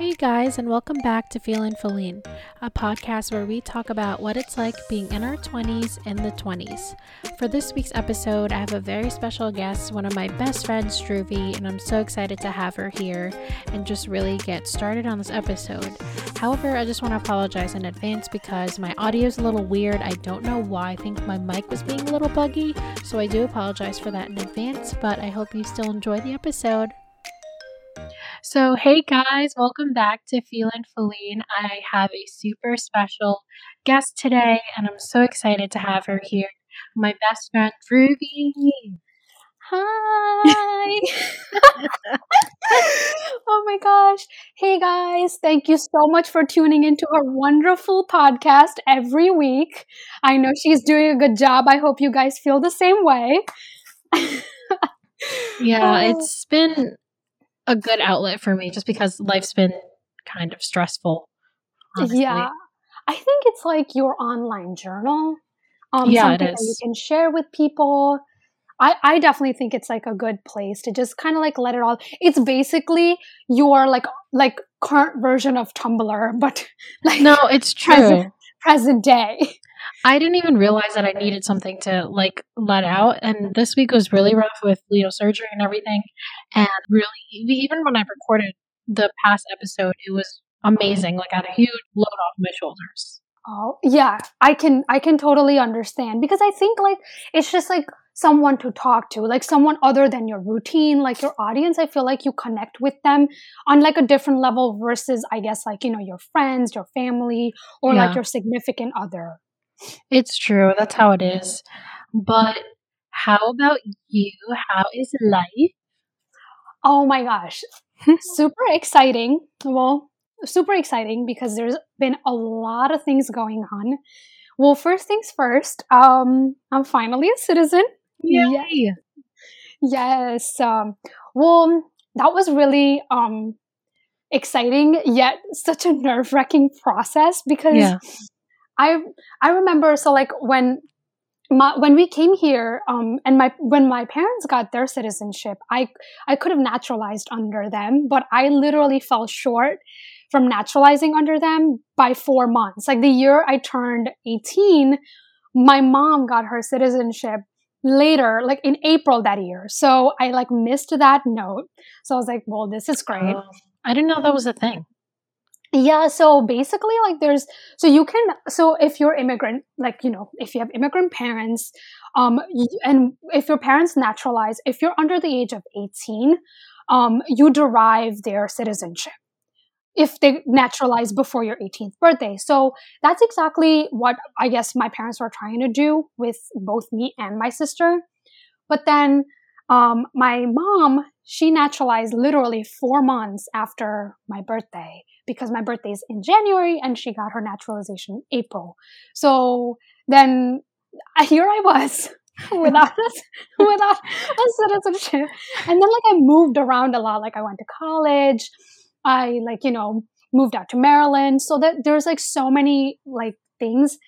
Hey guys, and welcome back to Feelin' Feline, a podcast where we talk about what it's like being in our 20s in the 20s. For this week's episode, I have a very special guest, one of my best friends, Dhruvi, and I'm so excited to have her here and just really get started on this episode. However, I just want to apologize in advance because my audio is a little weird. I don't know why. I think my mic was being a little buggy, so I do apologize for that in advance, but I hope you still enjoy the episode. So, hey guys, welcome back to Feelin' Feline. I have a super special guest today, and I'm so excited to have her here. My best friend, Ruby. Hi. oh my gosh. Hey guys, thank you so much for tuning into our wonderful podcast every week. I know she's doing a good job. I hope you guys feel the same way. yeah, oh. it's been a good outlet for me just because life's been kind of stressful. Honestly. Yeah. I think it's like your online journal. Um, yeah, something that you can share with people. I, I definitely think it's like a good place to just kind of like let it all. It's basically your like like current version of Tumblr, but like no, it's true. Present, present day. I didn't even realize that I needed something to like let out. And this week was really rough with Leo surgery and everything. And really, even when I recorded the past episode, it was amazing. Like I had a huge load off my shoulders. Oh yeah, I can I can totally understand because I think like it's just like someone to talk to, like someone other than your routine, like your audience. I feel like you connect with them on like a different level versus I guess like you know your friends, your family, or yeah. like your significant other. It's true. That's how it is. But how about you? How is life? Oh my gosh. super exciting. Well, super exciting because there's been a lot of things going on. Well, first things first, um, I'm finally a citizen. Yay. Yes. Um, well, that was really um, exciting, yet such a nerve wracking process because yeah. I I remember so like when my, when we came here um, and my when my parents got their citizenship i i could have naturalized under them but i literally fell short from naturalizing under them by four months. Like the year i turned 18 my mom got her citizenship later like in april that year. So i like missed that note. So i was like well this is great. Oh, i didn't know that was a thing yeah, so basically, like, there's so you can so if you're immigrant, like you know, if you have immigrant parents, um, and if your parents naturalize, if you're under the age of 18, um, you derive their citizenship if they naturalize before your 18th birthday. So that's exactly what I guess my parents were trying to do with both me and my sister. But then um, my mom, she naturalized literally four months after my birthday because my birthday is in January and she got her naturalization in April. So then here I was without a, without a citizenship. And then like I moved around a lot. Like I went to college. I like, you know, moved out to Maryland. So that there's like so many like things.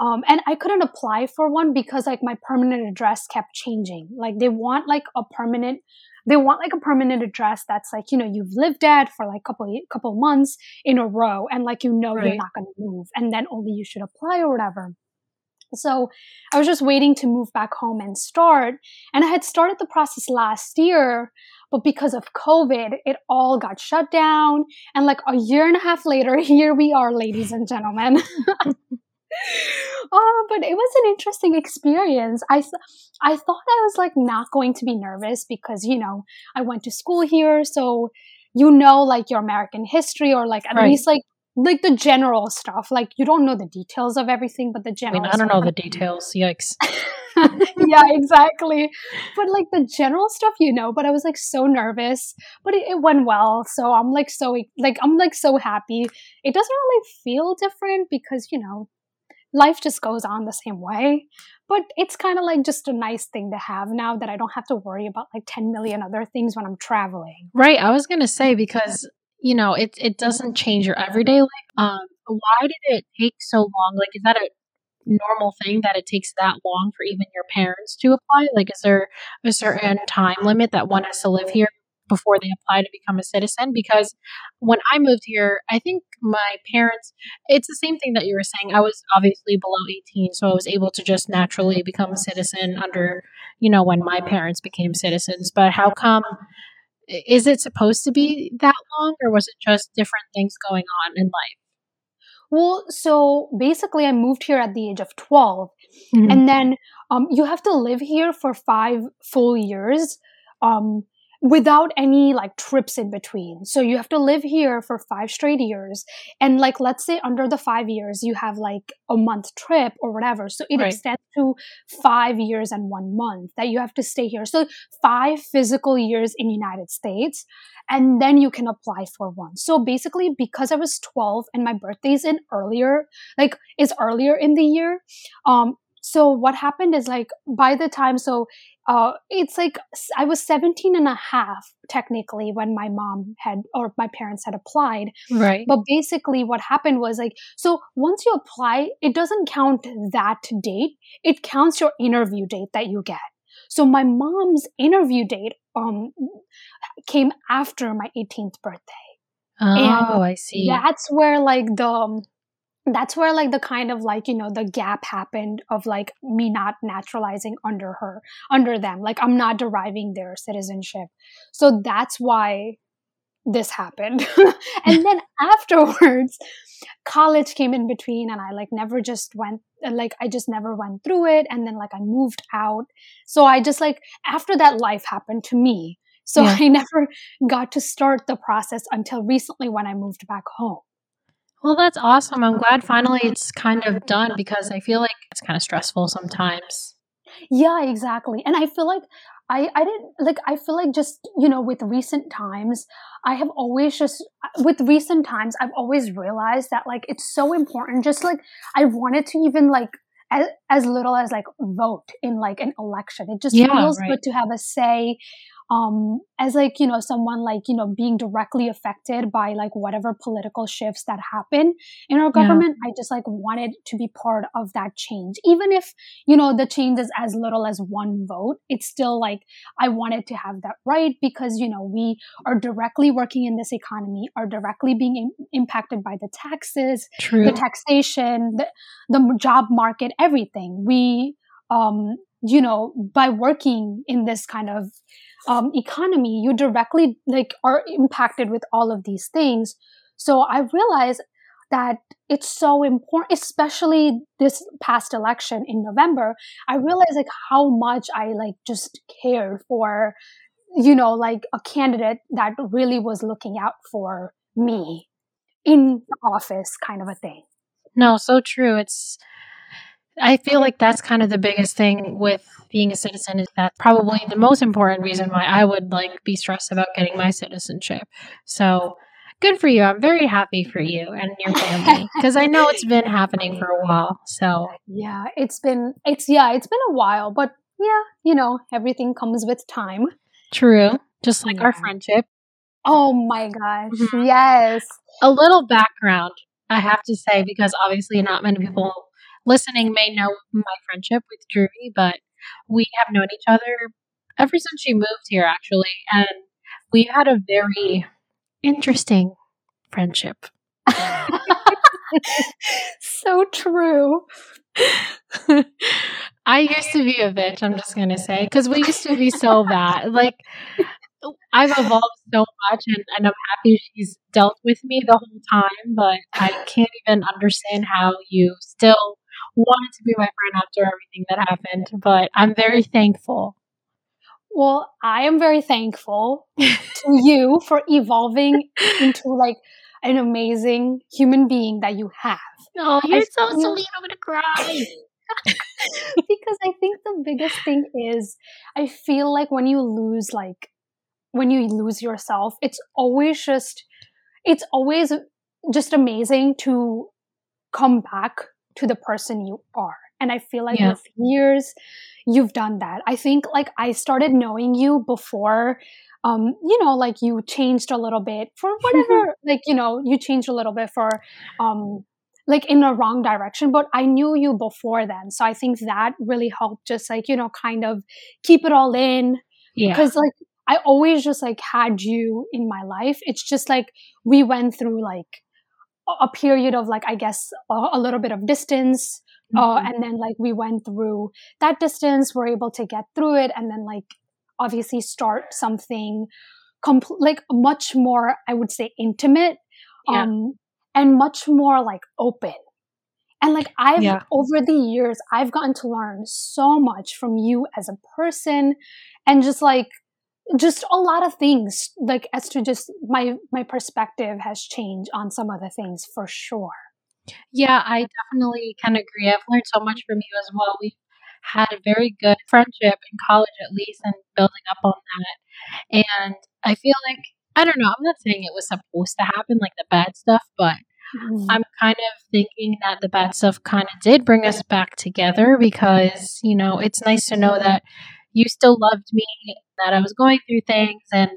Um, and I couldn't apply for one because like my permanent address kept changing. Like they want like a permanent they want like a permanent address that's like you know you've lived at for like a couple couple months in a row and like you know right. you're not going to move and then only you should apply or whatever so i was just waiting to move back home and start and i had started the process last year but because of covid it all got shut down and like a year and a half later here we are ladies and gentlemen oh, but it was an interesting experience. I, I thought I was like not going to be nervous because, you know, I went to school here. So, you know, like your American history or like at right. least like, like the general stuff. Like you don't know the details of everything, but the general. I, mean, I don't know the details. Yikes. yeah, exactly. But like the general stuff, you know, but I was like so nervous, but it, it, went well. So I'm like so like I'm like so happy. It doesn't really feel different because, you know, life just goes on the same way. But it's kind of like just a nice thing to have now that I don't have to worry about like 10 million other things when I'm traveling. Right. I was going to say because, you know, it, it doesn't change your everyday life. Um, why did it take so long? Like, is that a normal thing that it takes that long for even your parents to apply? Like, is there a certain time limit that one has to live here before they apply to become a citizen because when I moved here, I think my parents, it's the same thing that you were saying. I was obviously below 18, so I was able to just naturally become a citizen under, you know, when my parents became citizens. But how come? Is it supposed to be that long, or was it just different things going on in life? Well, so basically, I moved here at the age of 12. Mm-hmm. And then um, you have to live here for five full years. Um, without any like trips in between. So you have to live here for five straight years. And like, let's say under the five years, you have like a month trip or whatever. So it right. extends to five years and one month that you have to stay here. So five physical years in United States. And then you can apply for one. So basically, because I was 12 and my birthday is in earlier, like is earlier in the year, um, so what happened is like by the time so uh, it's like I was 17 and a half technically when my mom had or my parents had applied. Right. But basically what happened was like, so once you apply, it doesn't count that date. It counts your interview date that you get. So my mom's interview date um, came after my 18th birthday. Oh, and I see. That's where like the um, that's where like the kind of like you know the gap happened of like me not naturalizing under her under them. Like i'm not deriving their citizenship. So that's why this happened. And then afterwards college came in between and i like never just went like i just never went through it. And then like i moved out. So i just like after that life happened to me. So yeah. i never got to start the process until recently when i moved back home well, that's awesome. I'm glad finally it's kind of done because I feel like it's kind of stressful sometimes. Yeah, exactly. And I feel like I, I didn't like I feel like just you know with recent times I have always just uh, with recent times I've always realized that like it's so important just like I wanted to even like as, as little as like vote in like an election it just yeah, feels right. good to have a say um, as like you know someone like you know being directly affected by like whatever political shifts that happen in our government yeah. i just like wanted to be part of that change even if you know the change is as little as one vote it's still like i wanted to have that right because you know we are directly working in this economy are directly being in- impacted by the taxes True. the taxation the, the job market everything we um you know by working in this kind of um, economy, you directly like are impacted with all of these things. So I realized that it's so important, especially this past election in November. I realized like how much I like just cared for, you know, like a candidate that really was looking out for me in office, kind of a thing. No, so true. It's I feel like that's kind of the biggest thing with being a citizen is that probably the most important reason why I would like be stressed about getting my citizenship. So good for you. I'm very happy for you and your family because I know it's been happening for a while. So yeah, it's been it's yeah, it's been a while, but yeah, you know, everything comes with time. True. Just like yeah. our friendship. Oh my gosh. Mm-hmm. Yes. A little background, I have to say, because obviously not many people listening may know my friendship with Dhruvi, but we have known each other ever since she moved here, actually. And we had a very interesting friendship. so true. I used to be a bitch, I'm just going to say, because we used to be so bad. Like, I've evolved so much and, and I'm happy she's dealt with me the whole time, but I can't even understand how you still wanted to be my friend after everything that happened, but I'm very thankful. Well, I am very thankful to you for evolving into like an amazing human being that you have. Oh, you're I so feel- sweet. I'm gonna cry. because I think the biggest thing is I feel like when you lose like when you lose yourself, it's always just it's always just amazing to come back to the person you are. And I feel like yeah. with years, you've done that. I think like I started knowing you before, um, you know, like you changed a little bit for whatever, like, you know, you changed a little bit for, um, like in a wrong direction, but I knew you before then. So I think that really helped just like, you know, kind of keep it all in. Yeah. Cause like I always just like had you in my life. It's just like we went through like a period of like I guess a, a little bit of distance. Uh, mm-hmm. Uh, and then like we went through that distance, we're able to get through it, and then like obviously start something compl- like much more, I would say, intimate, yeah. um, and much more like open. And like I've yeah. over the years, I've gotten to learn so much from you as a person, and just like just a lot of things like as to just my my perspective has changed on some of the things for sure. Yeah i definitely can agree. I've learned so much from you as well. We've had a very good friendship in college at least and building up on that. And i feel like i don't know i'm not saying it was supposed to happen like the bad stuff but mm-hmm. i'm kind of thinking that the bad stuff kind of did bring us back together because you know it's nice to know that you still loved me, that I was going through things, and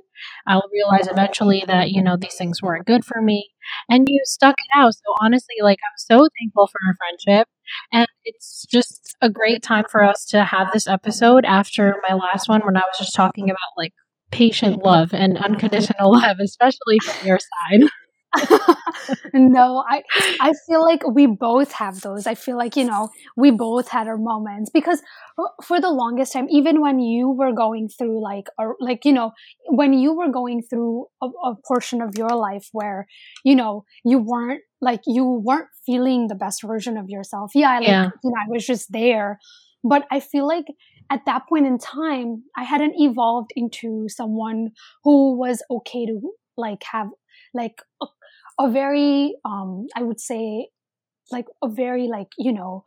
I'll realize eventually that, you know, these things weren't good for me. And you stuck it out. So honestly, like, I'm so thankful for our friendship. And it's just a great time for us to have this episode after my last one when I was just talking about like patient love and unconditional love, especially from your side. no, I I feel like we both have those. I feel like, you know, we both had our moments because uh, for the longest time even when you were going through like or like, you know, when you were going through a, a portion of your life where, you know, you weren't like you weren't feeling the best version of yourself. Yeah, like, yeah. you know, I was just there. But I feel like at that point in time, I hadn't evolved into someone who was okay to like have like a, a very um i would say like a very like you know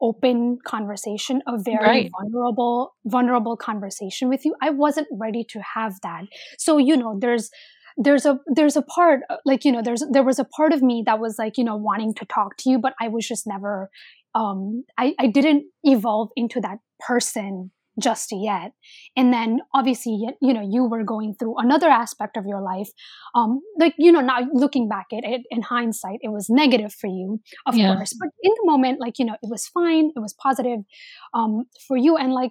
open conversation a very right. vulnerable vulnerable conversation with you i wasn't ready to have that so you know there's there's a there's a part uh, like you know there's there was a part of me that was like you know wanting to talk to you but i was just never um i i didn't evolve into that person just yet. And then obviously you know you were going through another aspect of your life um like you know now looking back at it in hindsight it was negative for you of yeah. course. But in the moment like you know it was fine it was positive um for you. And like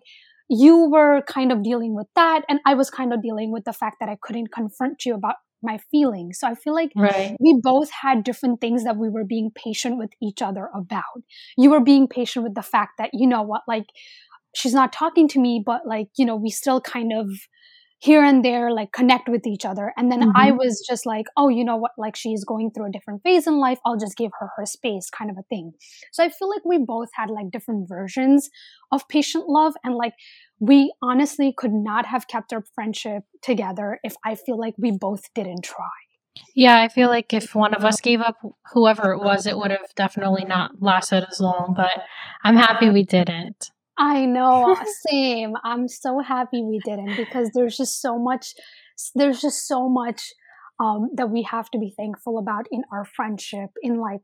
you were kind of dealing with that and i was kind of dealing with the fact that i couldn't confront you about my feelings. So i feel like right. we both had different things that we were being patient with each other about. You were being patient with the fact that you know what like she's not talking to me, but like, you know, we still kind of here and there like connect with each other. And then mm-hmm. I was just like, oh, you know what? Like she's going through a different phase in life. I'll just give her her space kind of a thing. So I feel like we both had like different versions of patient love and like we honestly could not have kept our friendship together if I feel like we both didn't try. Yeah, I feel like if one of us gave up, whoever it was, it would have definitely not lasted as long, but I'm happy we didn't. I know, same. I'm so happy we didn't because there's just so much, there's just so much um, that we have to be thankful about in our friendship. In like,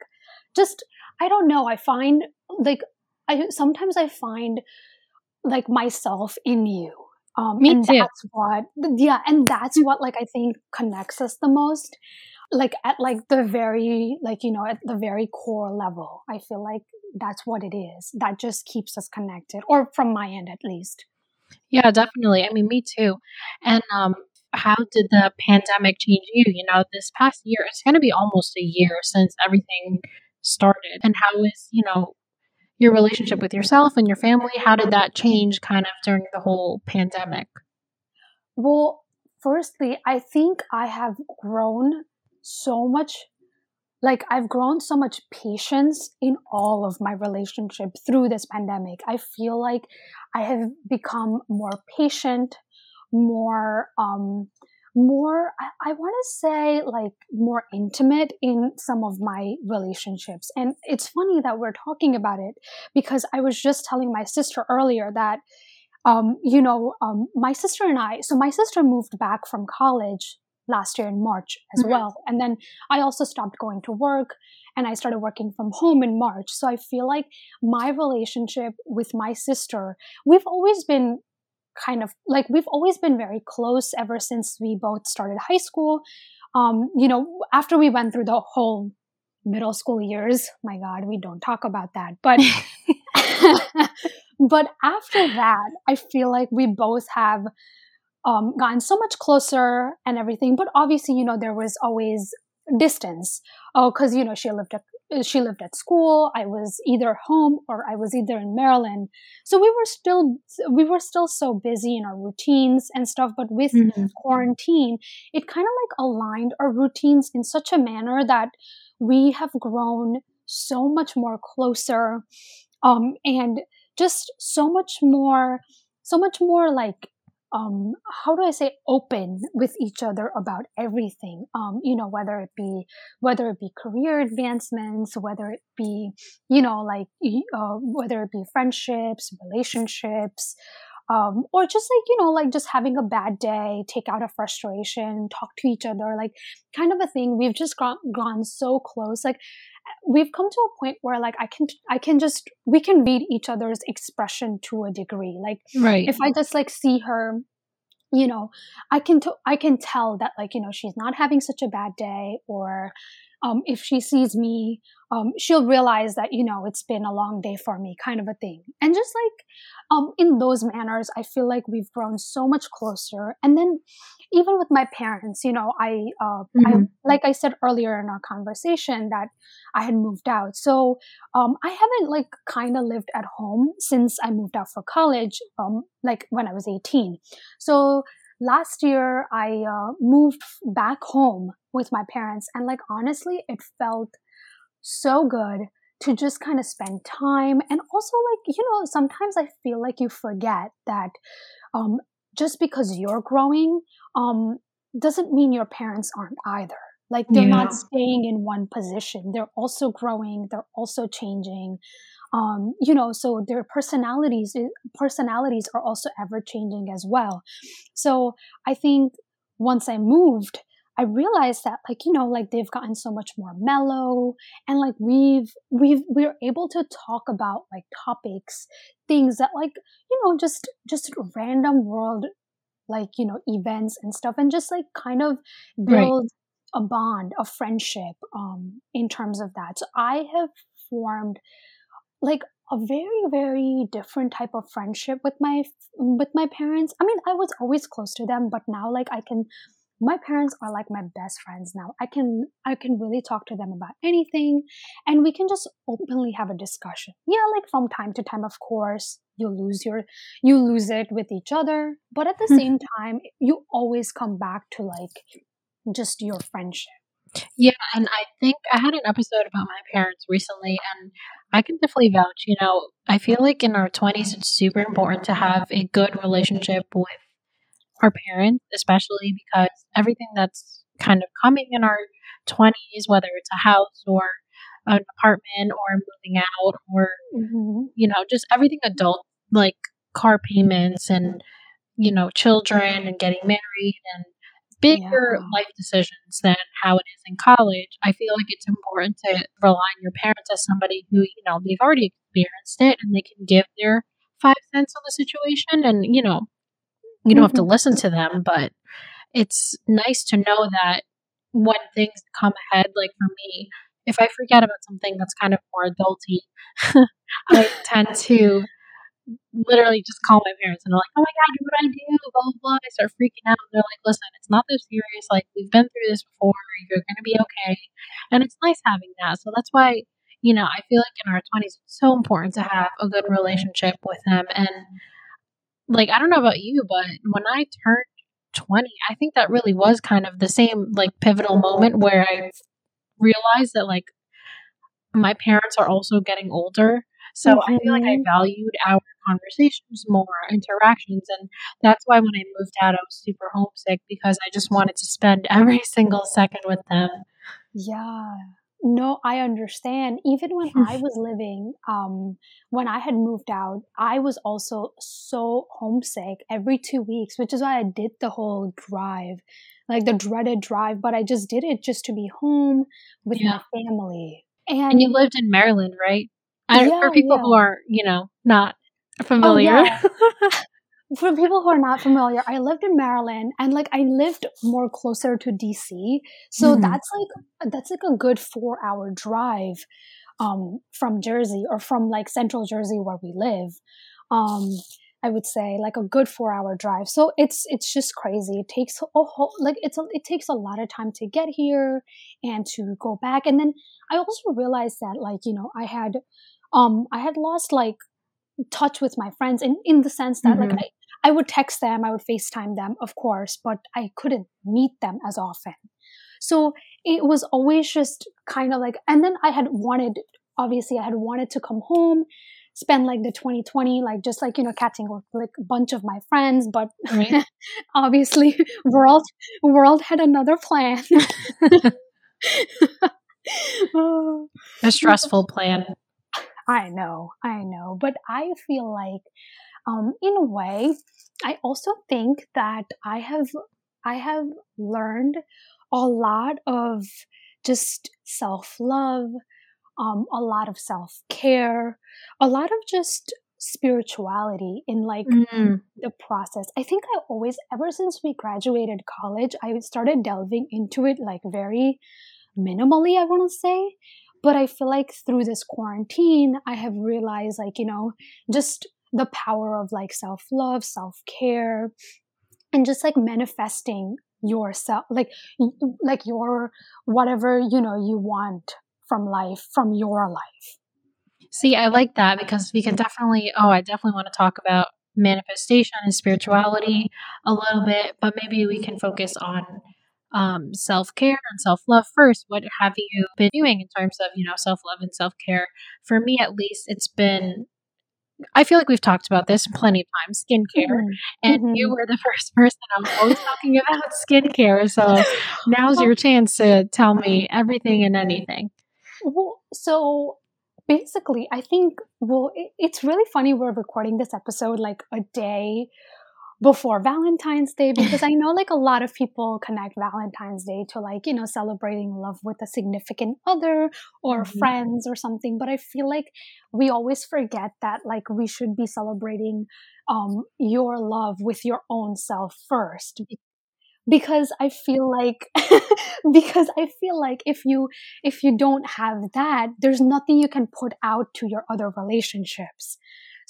just I don't know. I find like I sometimes I find like myself in you. Um, Me and too. That's what, yeah, and that's what like I think connects us the most. Like at like the very like you know at the very core level, I feel like that's what it is. That just keeps us connected, or from my end at least. Yeah, definitely. I mean, me too. And um, how did the pandemic change you? You know, this past year, it's going to be almost a year since everything started. And how is, you know, your relationship with yourself and your family? How did that change kind of during the whole pandemic? Well, firstly, I think I have grown so much like I've grown so much patience in all of my relationship through this pandemic. I feel like I have become more patient, more, um, more, I, I want to say like more intimate in some of my relationships. And it's funny that we're talking about it because I was just telling my sister earlier that, um, you know, um, my sister and I, so my sister moved back from college last year in March as mm-hmm. well. And then I also stopped going to work and I started working from home in March. So I feel like my relationship with my sister, we've always been kind of like we've always been very close ever since we both started high school. Um, you know, after we went through the whole middle school years, my God, we don't talk about that. But but after that, I feel like we both have um, gotten so much closer and everything. But obviously, you know, there was always distance. Oh, because you know she lived at she lived at school. I was either home or I was either in Maryland. So we were still we were still so busy in our routines and stuff. But with mm-hmm. quarantine, it kind of like aligned our routines in such a manner that we have grown so much more closer, um, and just so much more, so much more like um, how do I say open with each other about everything. Um, you know, whether it be whether it be career advancements, whether it be you know like uh, whether it be friendships, relationships. Um, or just like you know like just having a bad day take out a frustration talk to each other like kind of a thing. We've just gone, gone so close. Like we've come to a point where like i can i can just we can read each other's expression to a degree. Like right. if i just like see her you know i can t- i can tell that like you know she's not having such a bad day or um, if she sees me um, she'll realize that you know it's been a long day for me kind of a thing. And just like um, in those manners i feel like we've grown so much closer. And then even with my parents you know i uh, mm-hmm. i like i said earlier in our conversation that i had moved out. So um, i haven't like kind of lived at home since i moved out for college um, like when i was 18 so last year i uh, moved back home with my parents and like honestly it felt so good to just kind of spend time and also like you know sometimes i feel like you forget that um, just because you're growing um, doesn't mean your parents aren't either. Like they're yeah. not staying in one position. They're also growing. They're also changing. Um, you know so their personalities eh, personalities are also ever changing as well. So i think once i moved I realized that like you know like they've gotten so much more mellow and like we've we've we're able to talk about like topics things that like you know just just random world like you know events and stuff and just like kind of build right. a bond a friendship um in terms of that so I have formed like a very very different type of friendship with my with my parents i mean i was always close to them but now like i can my parents are like my best friends now. I can i can really talk to them about anything and we can just openly have a discussion. Yeah like from time to time of course you lose your you lose it with each other but at the hmm. same time you always come back to like just your friendship. Yeah and i think i had an episode about my parents recently and i can definitely vouch you know i feel like in our 20s it's super important to have a good relationship with our parents, especially because everything that's kind of coming in our 20s, whether it's a house or an apartment or moving out or, mm-hmm. you know, just everything adult, like car payments and, you know, children and getting married and bigger yeah. life decisions than how it is in college. I feel like it's important to rely on your parents as somebody who, you know, they've already experienced it and they can give their five cents on the situation and, you know, you don't mm-hmm. have to mm-hmm. listen to them, but it's nice to know that when things come ahead, like for me, if I forget about something that's kind of more adulty, I tend to literally just call my parents and they're like, "Oh my god, what do I do?" Blah blah blah. I start freaking out. And they're like, "Listen, it's not this serious. Like we've been through this before. You're gonna be okay." And it's nice having that. So that's why you know I feel like in our twenties it's so important to have a good relationship with them and like I don't know about you, but when I turned 20, I think that really was kind of the same like pivotal moment where I realized that like my parents are also getting older. So mm-hmm. I feel like I mm-hmm. valued our conversations more, interactions. And that's why when I moved out, I was super homesick because I just wanted to spend every single second with them. Yeah. No, I understand. Even when hmm. I was living, um, when I had moved out, I was also so homesick every two weeks, which is why I did the whole drive, like the dreaded drive, but I just did it just to be home with yeah. my family. And, and, you lived in Maryland, right? I, yeah, for people yeah. who are, you know, not familiar. Oh. for people who are not familiar, I lived in Maryland and like I lived more closer to DC. So mm-hmm. that's like that's like a good 4-hour drive um from Jersey or from like central Jersey where we live. Um I would say like a good four hour drive. So it's it's just crazy. It takes a whole like it's a, it takes a lot of time to get here and to go back. And then I also realized that like you know I had um I had lost like touch with my friends in in the sense that mm-hmm. like I I would text them, I would FaceTime them, of course, but I couldn't meet them as often. So it was always just kind of like, and then I had wanted, obviously, I had wanted to come home spend like the 2020 like just like you know catching like a bunch of my friends but right. obviously world world had another plan a stressful plan i know i know but i feel like um in a way i also think that i have i have learned a lot of just self-love um, a lot of self care, a lot of just spirituality in like mm-hmm. the process. I think I always, ever since we graduated college, I started delving into it like very minimally, I want to say. But I feel like through this quarantine, I have realized like, you know, just the power of like self love, self care, and just like manifesting yourself like like your whatever you know you want from life, from your life. See, I like that because we can definitely, oh, I definitely want to talk about manifestation and spirituality a little bit, but maybe we can focus on um, self care and self love first. What have you been doing in terms of, you know, self love and self care? For me, at least, it's been I feel like we've talked about this plenty of times skincare, mm-hmm. and mm-hmm. you were the first person I'm always talking about skincare. So now's your chance to tell me everything and anything. Well, so basically, I think, well, it, it's really funny we're recording this episode like a day before Valentine's Day because I know like a lot of people connect Valentine's Day to like, you know, celebrating love with a significant other or mm-hmm. friends or something. But I feel like we always forget that like we should be celebrating um, your love with your own self first because I feel like because I feel like if you if you don't have that, there's nothing you can put out to your other relationships.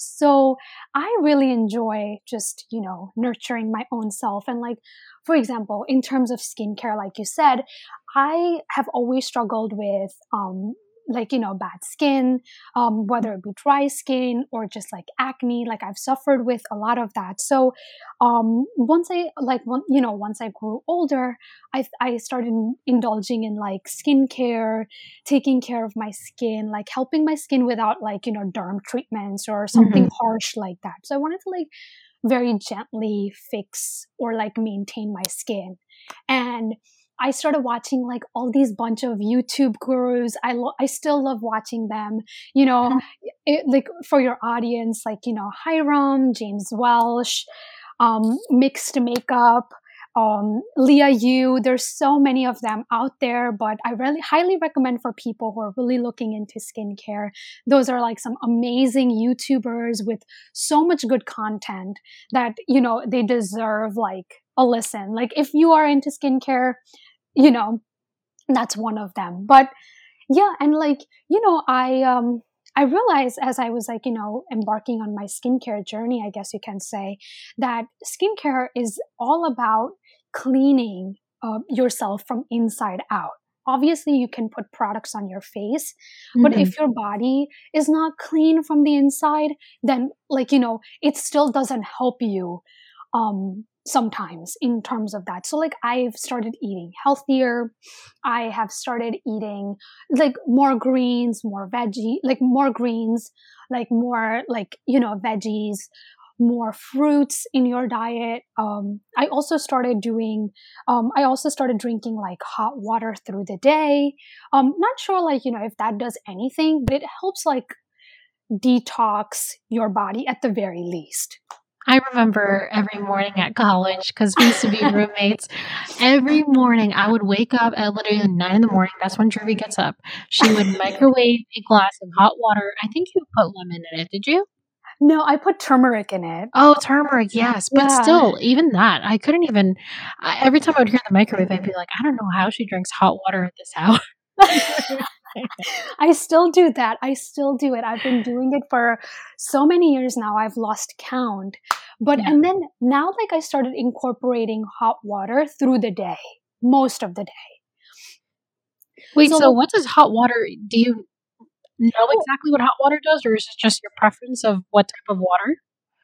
So I really enjoy just, you know, nurturing my own self. And like, for example, in terms of skincare, like you said, I have always struggled with um, like you know bad skin um, whether it be dry skin or just like acne like i've suffered with a lot of that. So um, once i like one, you know once i grew older I, I started indulging in like skincare taking care of my skin like helping my skin without like you know derm treatments or something mm-hmm. harsh like that. So i wanted to like very gently fix or like maintain my skin. And I started watching like all these bunch of YouTube gurus. I lo- I still love watching them. You know, mm-hmm. it, like for your audience, like you know, Hyram, James Welsh, um, mixed makeup, um, Liah Yoo. There's so many of them out there, but I really highly recommend for people who are really looking into skincare. Those are like some amazing YouTubers with so much good content that you know they deserve like a listen. Like if you are into skincare, you know, that's one of them. But yeah, and like, you know, I um I realized as I was like, you know, embarking on my skincare journey, I guess you can say, that skincare is all about cleaning uh, yourself from inside out. Obviously, you can put products on your face, mm-hmm. but if mm-hmm. your body is not clean from the inside, then, like, you know, it still doesn't help you um, sometimes in terms of that. So like I've started eating healthier. I have started eating like more greens, more veggie, like more greens, like more like, you know, veggies, more fruits in your diet. Um, I also started doing, um, I also started drinking like hot water through the day. Um, not sure like, you know, if that does anything, but it helps like detox your body at the very least. I remember every morning at college because we used to be roommates. Every morning I would wake up at literally nine in the morning. That's when Dhruvi gets up. She would microwave a glass of hot water. I think you put lemon in it. Did you? No, I put turmeric in it. Oh, turmeric, yes. But yeah. still, even that, I couldn't even. I, every time I would hear the microwave, I'd be like, I don't know how she drinks hot water at this hour. I still do that. I still do it. I've been doing it for so many years now. I've lost count. But Yeah. and then now like I started incorporating hot water through the day, most of the day. Wait, So, so what does hot water do you know oh. exactly what hot water does or is it just your preference of what type of water?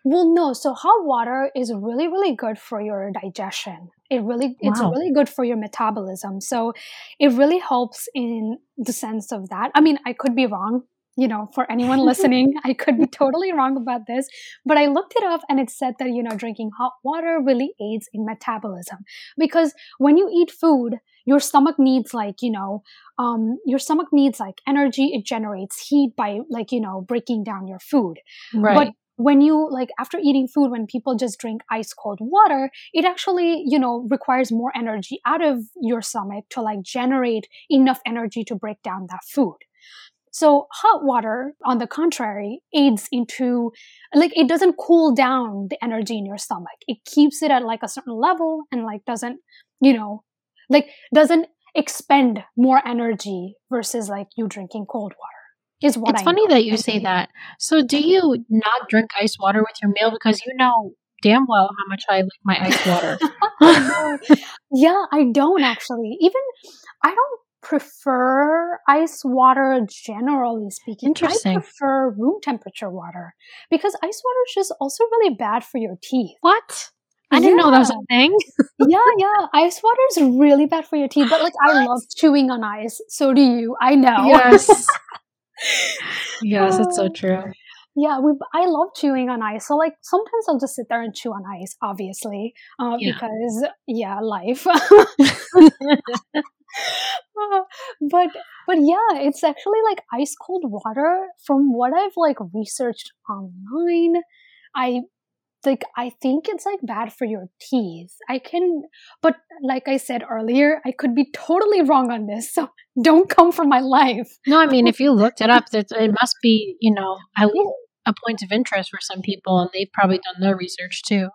Well, no. So hot water is really, really good for your digestion. It really, it's Wow. really good for your metabolism. So it really helps in the sense of that. I mean, I could be wrong. You know, for anyone listening, I could be totally wrong about this, but I looked it up and it said that, you know, drinking hot water really aids in metabolism because when you eat food, your stomach needs like, you know, um, your stomach needs like energy. It generates heat by like, you know, breaking down your food Right. When you like after eating food when people just drink ice cold water it actually you know requires more energy out of your stomach to like generate enough energy to break down that food. So hot water on the contrary aids into like it doesn't cool down the energy in your stomach. It keeps it at like a certain level and like doesn't you know like doesn't expend more energy versus like you drinking cold water is what it's I funny know. that you say that. So do mm-hmm. you not drink ice water with your meal because you know damn well how much I like my ice water? Yeah, I don't actually. Even I don't prefer ice water generally speaking. Interesting. I prefer room temperature water because ice water is just also really bad for your teeth. what? I didn't know that was a thing. yeah, yeah. Ice water is really bad for your teeth, but like I love chewing on ice. So do you. I know. Yes. yes, it's so true. Yeah, we, I love chewing on ice. So like sometimes I'll just sit there and chew on ice, obviously, uh, Yeah. because yeah, life. Uh, but but yeah, it's actually like ice cold water. From what I've like researched online, I like I think it's like bad for your teeth. I can, but like I said earlier, I could be totally wrong on this. So don't come for my life. No, I mean, if you looked it up, it must be, you know, at least a point of interest for some people, and they've probably done their research too.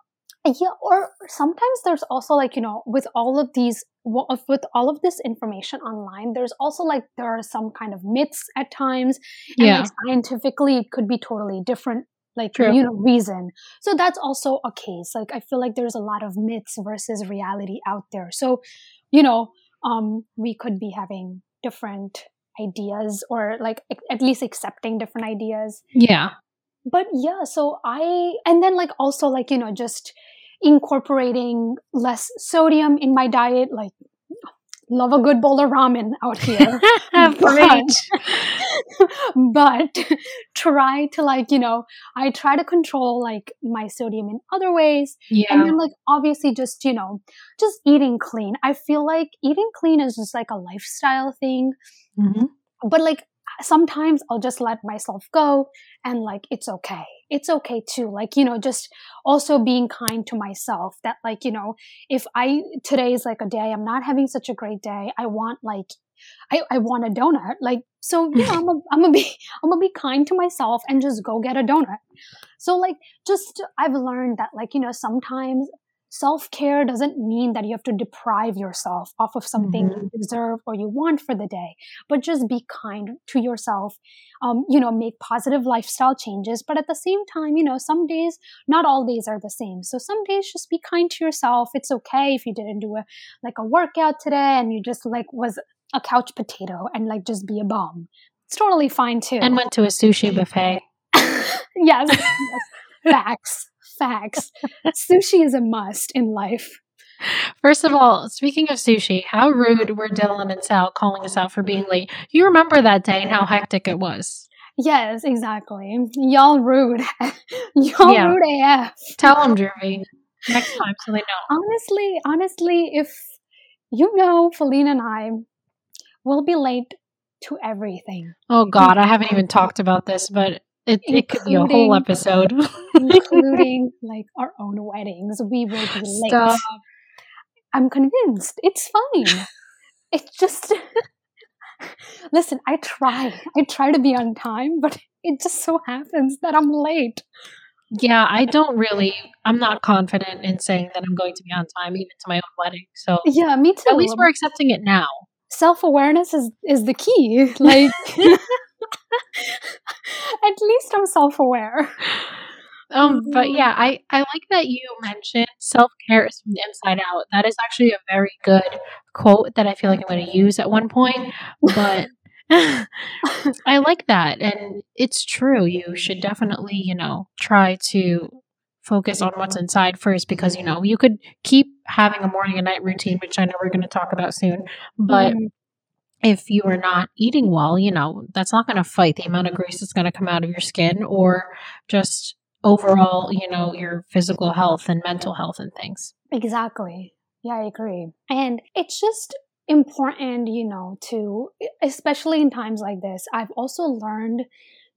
Yeah, or sometimes there's also like, you know, with all of these, with all of this information online, there's also like, there are some kind of myths at times. And Yeah. like scientifically, it could be totally different, like, True. you know, reason. So that's also a case. Like, I feel like there's a lot of myths versus reality out there. So, you know, um, we could be having different ideas or like at least accepting different ideas Yeah. but yeah so i and then like also like you know just incorporating less sodium in my diet like love a good bowl of ramen out here Great. but try to like you know i try to control like my sodium in other ways Yeah. and then like obviously just you know just eating clean i feel like eating clean is just like a lifestyle thing Mhm. but like sometimes I'll just let myself go and like it's okay. It's okay too. Like, you know, just also being kind to myself that like, you know, if I today is like a day I'm not having such a great day, I want like I, I want a donut. Like so, you know, I'm a, I'm gonna be I'm gonna be kind to myself and just go get a donut. So like just I've learned that like, you know, sometimes self-care doesn't mean that you have to deprive yourself off of something you deserve or you want for the day but just be kind to yourself um, you know make positive lifestyle changes but at the same time you know some days not all days are the same. So some days just be kind to yourself. It's okay if you didn't do a like a workout today and you just like was a couch potato and like just be a bum. It's totally fine too. And went to a sushi buffet. yes, yes. Facts facts sushi is a must in life First of all, speaking of sushi, how rude were Dylan and Sal calling us out for being late? You remember that day and how hectic it was. yes exactly y'all rude y'all Yeah. rude af Tell them, Dhruvi, next time so they know. honestly, honestly, if you know, Felina and I will be late to everything, Oh, God, I haven't even talked about this, but it, it could be a whole episode. including like our own weddings. We will be late. Stop. I'm convinced it's fine. It's just listen. I try. I try to be on time, but it just so happens that I'm late. Yeah, I don't really, I'm not confident in saying that I'm going to be on time, even to my own wedding. So Yeah, me too. at least we're accepting it now. self-awareness is is the key like at least i'm self-aware um but yeah i i like that you mentioned self-care is from the inside out that is actually a very good quote that i feel like i'm going to use at one point but I like that. And it's true. You should definitely, you know, try to focus on what's inside first because, you know, you could keep having a morning and night routine, which I know we're going to talk about soon. But mm-hmm. If you are not eating well, you know, that's not going to fight the amount of grease that's going to come out of your skin or just overall, you know, your physical health and mental health and things. Exactly. Yeah, I agree. And it's just important, you know, to, especially in times like this, I've also learned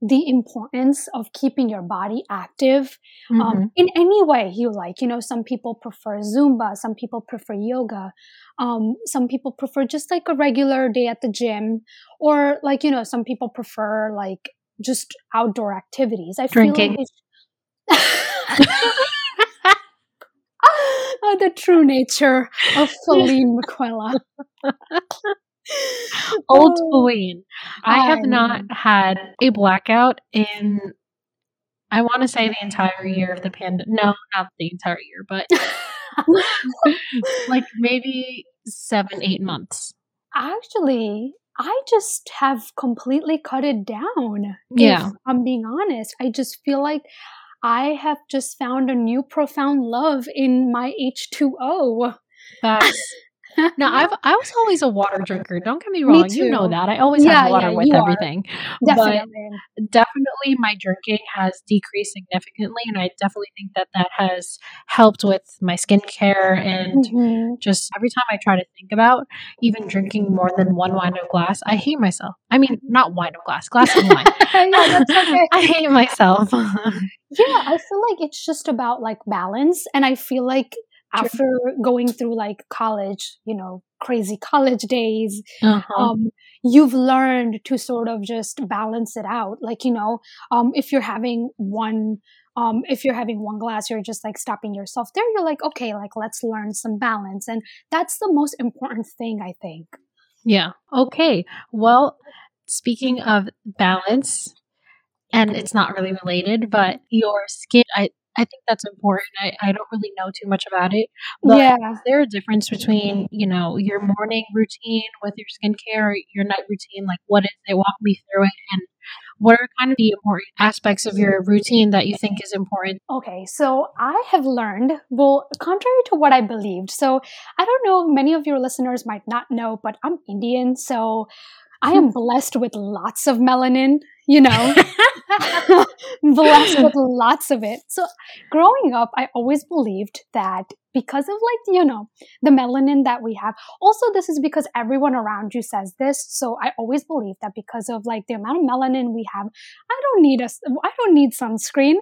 the importance of keeping your body active um, mm-hmm. um, in any way you like. You know, some people prefer Zumba, some people prefer yoga, um, some people prefer just like a regular day at the gym, or like, you know, some people prefer like just outdoor activities. I Drinking. feel like oh, the true nature of Feline McQuilla. Old oh, Feline. I have not had a blackout in, I want to say the entire year of the pandemic. No, not the entire year, but like maybe seven, eight months. Actually, I just have completely cut it down. Yeah. I'm being honest. I just feel like I have just found a new profound love in my H2O. That's now I've I was always a water drinker. Don't get me wrong. Me you know that. I always yeah, have water yeah, with everything. Definitely. But definitely my drinking has decreased significantly and I definitely think that that has helped with my skincare and mm-hmm. just every time I try to think about even drinking more than one wine of glass, I hate myself. I mean, not wine of glass, glass of wine. yeah, okay. I hate myself. yeah, I feel like it's just about like balance and I feel like after going through like college, you know, crazy college days, uh-huh. um, you've learned to sort of just balance it out. Like, you know, um, if you're having one, um, if you're having one glass, you're just like stopping yourself there. You're like, okay, like let's learn some balance. And that's the most important thing, I think. Yeah. Okay. Well, speaking of balance, and it's not really related, but your skin, I, I think that's important. I, I don't really know too much about it. But yeah. is there a difference between, you know, your morning routine with your skincare, your night routine? Like, what is it? Walk me through it. And what are kind of the important aspects of your routine that you think is important? Okay, so I have learned, well, contrary to what I believed. So I don't know, many of your listeners might not know, but I'm Indian. So I am blessed with lots of melanin, you know, blessed with lots of it. So growing up, I always believed that because of like, you know, the melanin that we have, also this is because everyone around you says this. So I always believe that because of like the amount of melanin we have, I don't need a, I don't need sunscreen.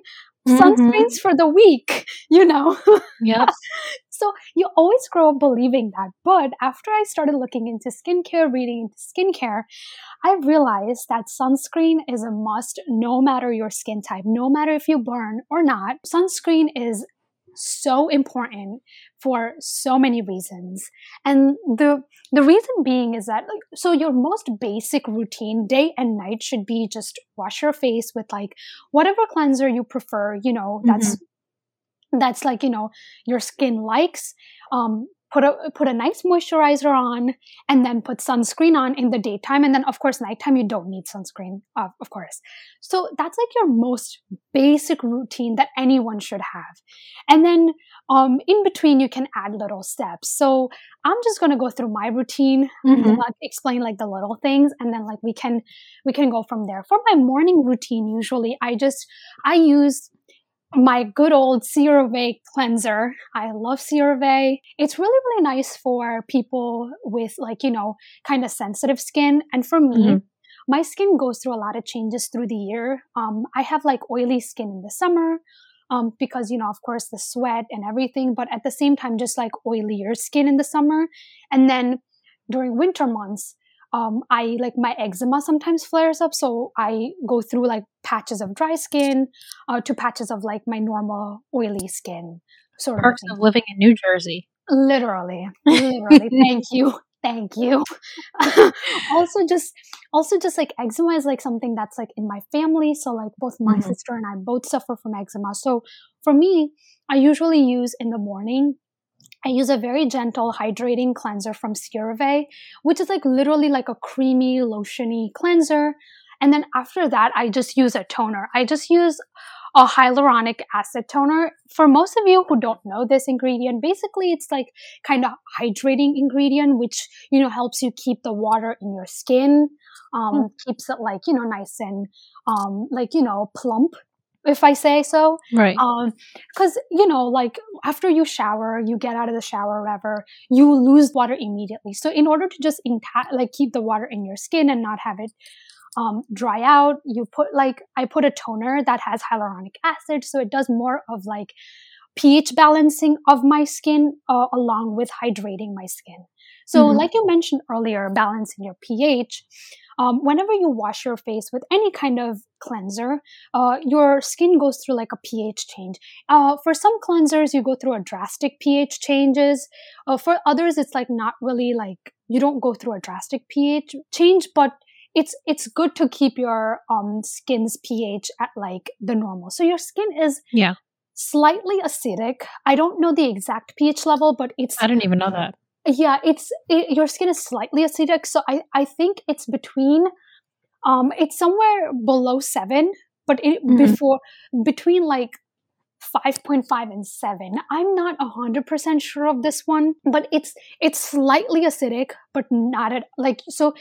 Mm-hmm. Sunscreens for the week, you know? Yeah. So you always grow up believing that. But after I started looking into skincare, reading into skincare, I realized that sunscreen is a must no matter your skin type, no matter if you burn or not. Sunscreen is so important for so many reasons. And the the reason being is that like so your most basic routine day and night should be just wash your face with like whatever cleanser you prefer, you know, that's mm-hmm that's like you know your skin likes um, put a put a nice moisturizer on and then put sunscreen on in the daytime. And then of course nighttime you don't need sunscreen uh, of course. So that's like your most basic routine that anyone should have. And then um, in between you can add little steps. So i'm just going to go through my routine mm-hmm. and like, explain like the little things and then like we can we can go from there. For my morning routine usually i just i use my good old CeraVe cleanser. I love CeraVe. It's really, really nice for people with like, you know, kind of sensitive skin. And for me, mm-hmm. my skin goes through a lot of changes through the year. Um, I have like oily skin in the summer. Um, because you know, of course, the sweat and everything, but at the same time, just like oilier skin in the summer, and then during winter months, um, I like my eczema sometimes flares up, so I go through like patches of dry skin uh, to patches of like my normal oily skin. Sort Perks of, of living in New Jersey. Literally, literally. Thank you. thank you also just also just like eczema is like something that's like in my family so like both my mm-hmm. sister and i both suffer from eczema so for me i usually use in the morning I use a very gentle hydrating cleanser from CeraVe, which is like literally like a creamy, lotiony cleanser. And then after that, I just use a toner. I just use a hyaluronic acid toner. For most of you who don't know this ingredient, basically it's like kind of hydrating ingredient, which, you know, helps you keep the water in your skin, um, mm. keeps it like, you know, nice and, um, like, you know, plump if I say so. Right. Um, cause, you know, like after you shower, you get out of the shower, whatever, you lose water immediately. So in order to just intact, like keep the water in your skin and not have it um, dry out. You put like, I put a toner that has hyaluronic acid. So it does more of like pH balancing of my skin uh, along with hydrating my skin. So mm-hmm. like you mentioned earlier, balancing your pH. Um, whenever you wash your face with any kind of cleanser, uh, your skin goes through like a pH change. Uh, for some cleansers, you go through a drastic pH changes. Uh, for others, it's like not really like you don't go through a drastic pH change, but it's it's good to keep your um skin's pH at like the normal. So your skin is yeah slightly acidic. I don't know the exact pH level, but it's I don't even know that. Yeah, it's it, your skin is slightly acidic, so I I think it's between um it's somewhere below 7, but it, mm-hmm. before between like 5.5 and 7 i'm not 100% sure of this one but it's it's slightly acidic but not at like so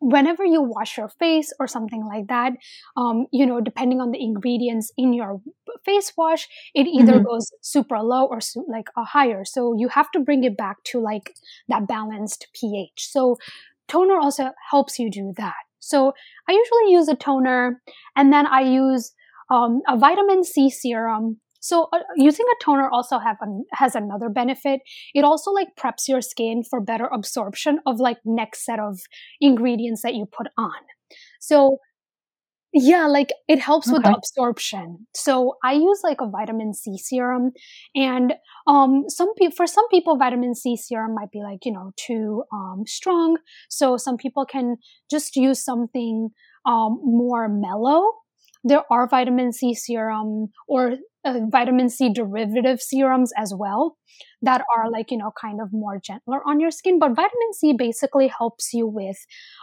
whenever you wash your face or something like that um, you know depending on the ingredients in your face wash it either mm-hmm. goes super low or su- like a higher. So you have to bring it back to like that balanced ph. So toner also helps you do that. So i usually use a toner and then i use um, a vitamin c serum so uh, using a toner also have an, has another benefit. It also like preps your skin for better absorption of like next set of ingredients that you put on. So yeah, like it helps okay. with the absorption. So I use like a vitamin C serum and um some people for some people vitamin C serum might be like, you know, too um strong. So some people can just use something um more mellow there are vitamin C serum or uh, vitamin C derivative serums as well that are like, you know, kind of more gentler on your skin. But vitamin C basically helps you with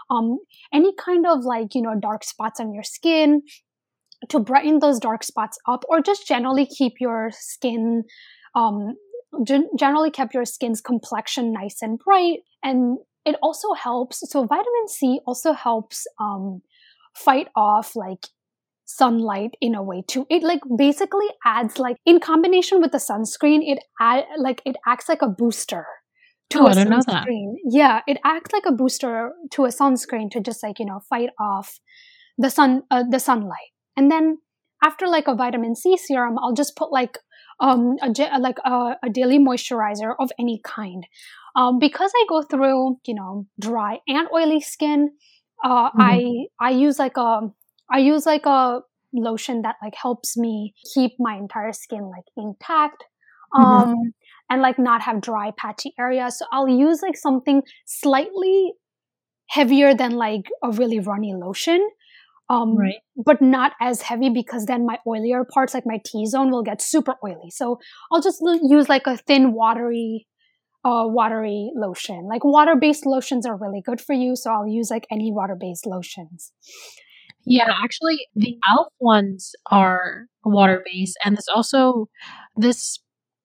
um, any kind of like, you know, dark spots on your skin to brighten those dark spots up or just generally keep your skin um, generally kept your skin's complexion nice and bright and it also helps so vitamin c also helps um, fight off like sunlight in a way too. It like basically adds like in combination with the sunscreen, it add like it acts like a booster to oh, a sunscreen. Yeah, it acts like a booster to a sunscreen to just like you know fight off the sun uh, the sunlight. And then after like a vitamin C serum, I'll just put like um a like a, a daily moisturizer of any kind. Um, because I go through you know dry and oily skin. Uh, mm-hmm. I I use like a I use like a lotion that like helps me keep my entire skin like intact. Mm-hmm. Um, mm-hmm. and like not have dry patchy areas. So I'll use like something slightly heavier than like a really runny lotion. Um, right. but not as heavy because then my oilier parts, like my T zone, will get super oily. So I'll just use like a thin, watery, uh, watery lotion. Like water based lotions are really good for you. So I'll use like any water based lotions. Yeah, actually, the Elf ones are water based, and there's also this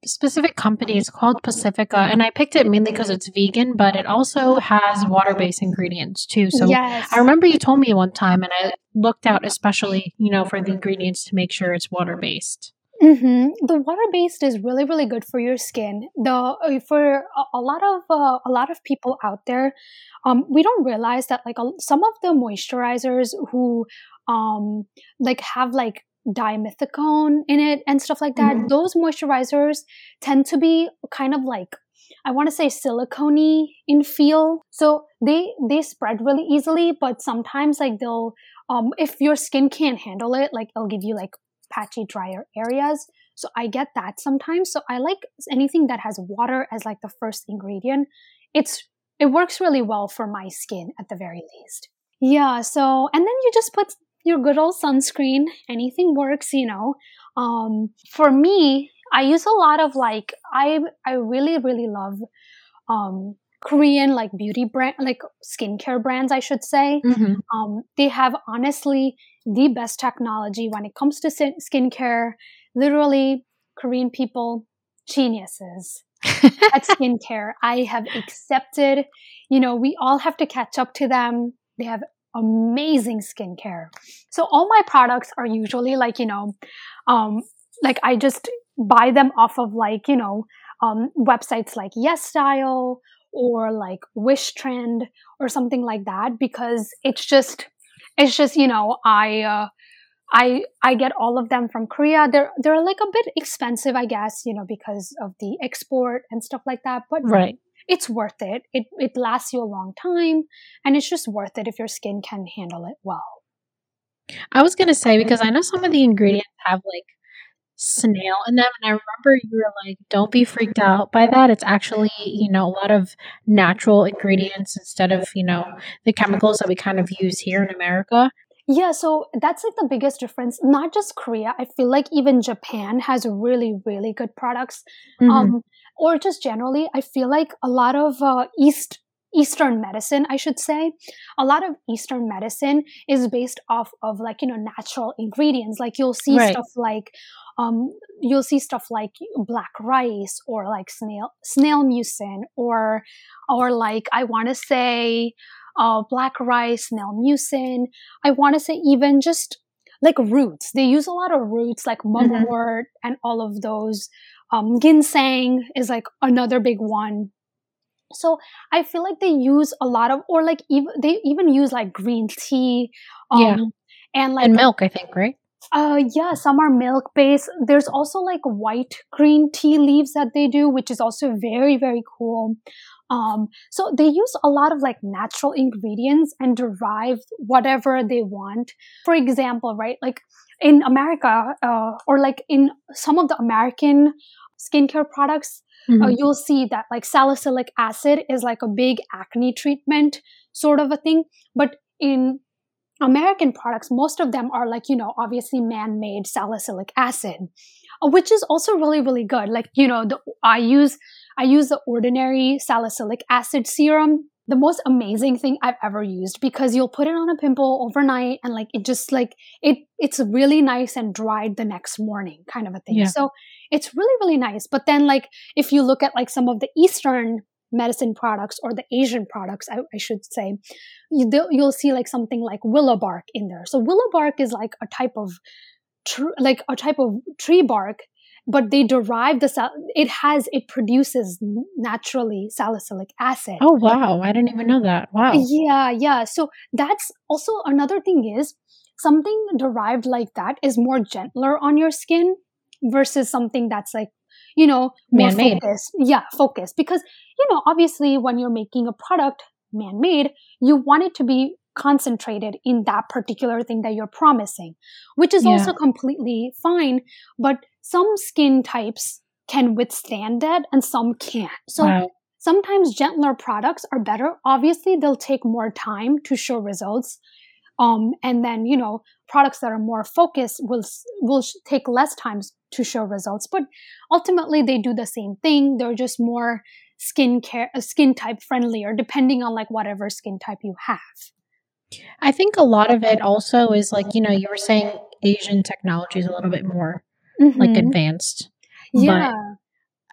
specific company is called Pacifica, and I picked it mainly because it's vegan, but it also has water based ingredients too. So yes. I remember you told me one time, and I looked out especially, you know, for the ingredients to make sure it's water based. Mm-hmm. The water based is really really good for your skin. The uh, for a, a lot of uh, a lot of people out there, um, we don't realize that like a, some of the moisturizers who um like have like dimethicone in it and stuff like that. Mm-hmm. Those moisturizers tend to be kind of like I want to say silicone in feel. So they they spread really easily, but sometimes like they'll um if your skin can't handle it, like it'll give you like patchy, drier areas. So I get that sometimes. So I like anything that has water as like the first ingredient. It's it works really well for my skin at the very least. Yeah, so and then you just put your good old sunscreen. Anything works, you know. Um, for me, I use a lot of like I I really really love um, Korean like beauty brand like skincare brands I should say. Mm-hmm. Um, they have honestly the best technology when it comes to skincare. Literally, Korean people geniuses at skincare. I have accepted. You know, we all have to catch up to them. They have amazing skincare. So all my products are usually like, you know, um, like I just buy them off of like, you know, um, websites like YesStyle or like Wishtrend or something like that because it's just, it's just, you know, I, uh, I I get all of them from Korea. They're they're like a bit expensive, I guess, you know, because of the export and stuff like that. But right it's worth it. It it lasts you a long time and it's just worth it if your skin can handle it well. I was gonna say because I know some of the ingredients have like snail in them and I remember you were like, Don't be freaked out by that. It's actually, you know, a lot of natural ingredients instead of, you know, the chemicals that we kind of use here in America. Yeah, so that's like the biggest difference. Not just Korea. I feel like even Japan has really, really good products. Mm-hmm. Um, or just generally, I feel like a lot of uh, East Eastern medicine, I should say, a lot of Eastern medicine is based off of like you know natural ingredients. Like you'll see right. stuff like um, you'll see stuff like black rice or like snail snail mucin or or like I want to say uh, black rice, snail mucin. I want to say even just like roots. They use a lot of roots like mm-hmm. mugwort mm-hmm. and all of those. Um, ginseng is like another big one. So I feel like they use a lot of, or like even they even use like green tea, um, yeah, and like and milk. I think right. Uh, yeah, some are milk based. There's also like white green tea leaves that they do, which is also very very cool. Um, so they use a lot of like natural ingredients and derive whatever they want. For example, right, like in America, uh, or like in some of the American skincare products, mm-hmm. uh, you'll see that like salicylic acid is like a big acne treatment sort of a thing. But in American products, most of them are like, you know, obviously man made salicylic acid, uh, which is also really, really good. Like, you know, the, I use I use the ordinary salicylic acid serum. The most amazing thing I've ever used because you'll put it on a pimple overnight and like it just like it it's really nice and dried the next morning kind of a thing. Yeah. So it's really really nice. But then like if you look at like some of the eastern medicine products or the Asian products, I, I should say, you, will see like something like willow bark in there. So willow bark is like a type of tr- like a type of tree bark but they derive the sal- it has it produces naturally salicylic acid. Oh wow. I didn't even know that. Wow. Yeah yeah. So that's also another thing is something derived like that is more gentler on your skin versus something that's like you know more man-made. focused. Yeah focused. Because you know obviously when you're making a product man-made you want it to be concentrated in that particular thing that you're promising, which is yeah. also completely fine. But some skin types can withstand that and some can't. So wow. sometimes gentler products are better. Obviously, they'll take more time to show results. Um, and then, you know, products that are more focused will, will take less time to show results. But ultimately, they do the same thing. They're just more skin care, skin type friendlier, depending on like whatever skin type you have. I think a lot of it also is like, you know, you were saying Asian technology is a little bit more mm-hmm. like advanced. Yeah. But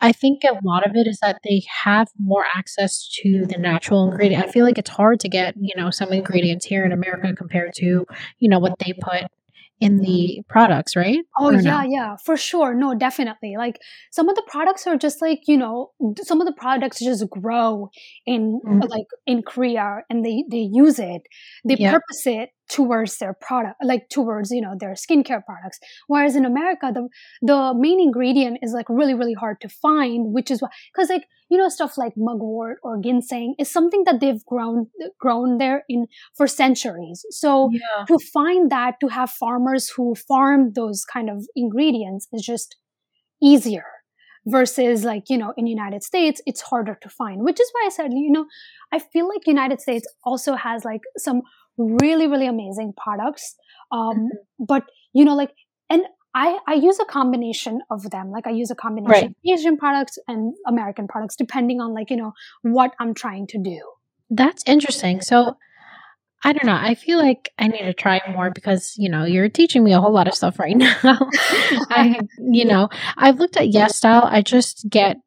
I think a lot of it is that they have more access to the natural ingredient. I feel like it's hard to get, you know, some ingredients here in America compared to, you know, what they put in the products, right? Oh or yeah, no? yeah, for sure. No, definitely. Like some of the products are just like, you know, some of the products just grow in mm-hmm. like in Korea and they they use it. They yeah. purpose it towards their product like towards you know their skincare products whereas in america the the main ingredient is like really really hard to find which is why because like you know stuff like mugwort or ginseng is something that they've grown grown there in for centuries so yeah. to find that to have farmers who farm those kind of ingredients is just easier versus like you know in the united states it's harder to find which is why i said you know i feel like united states also has like some really really amazing products um mm-hmm. but you know like and I, I use a combination of them. Like I use a combination right. of Asian products and American products, depending on like, you know, what I'm trying to do. That's interesting. So I don't know. I feel like I need to try more because, you know, you're teaching me a whole lot of stuff right now. I, you know, I've looked at YesStyle. I just get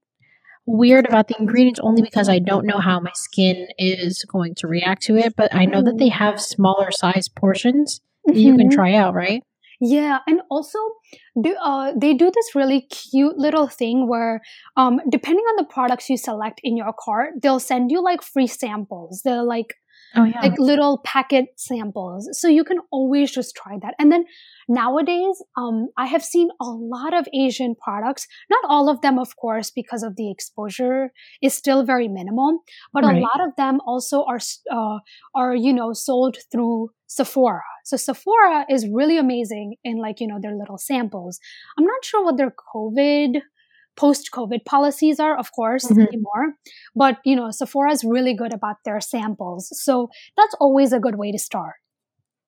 weird about the ingredients only because I don't know how my skin is going to react to it. But I know that they have smaller size portions mm-hmm. you can mm-hmm. try out, right? Yeah, and also do, uh, they do this really cute little thing where, um, depending on the products you select in your cart, they'll send you like free samples. They're like oh, yeah. like little packet samples. So you can always just try that. And then nowadays, um, I have seen a lot of Asian products, not all of them, of course, because of the exposure is still very minimal, but right. a lot of them also are, uh, are, you know, sold through Sephora. So Sephora is really amazing in like, you know, their little samples. I'm not sure what their COVID post COVID policies are, of course, mm-hmm. anymore. But, you know, Sephora is really good about their samples. So that's always a good way to start.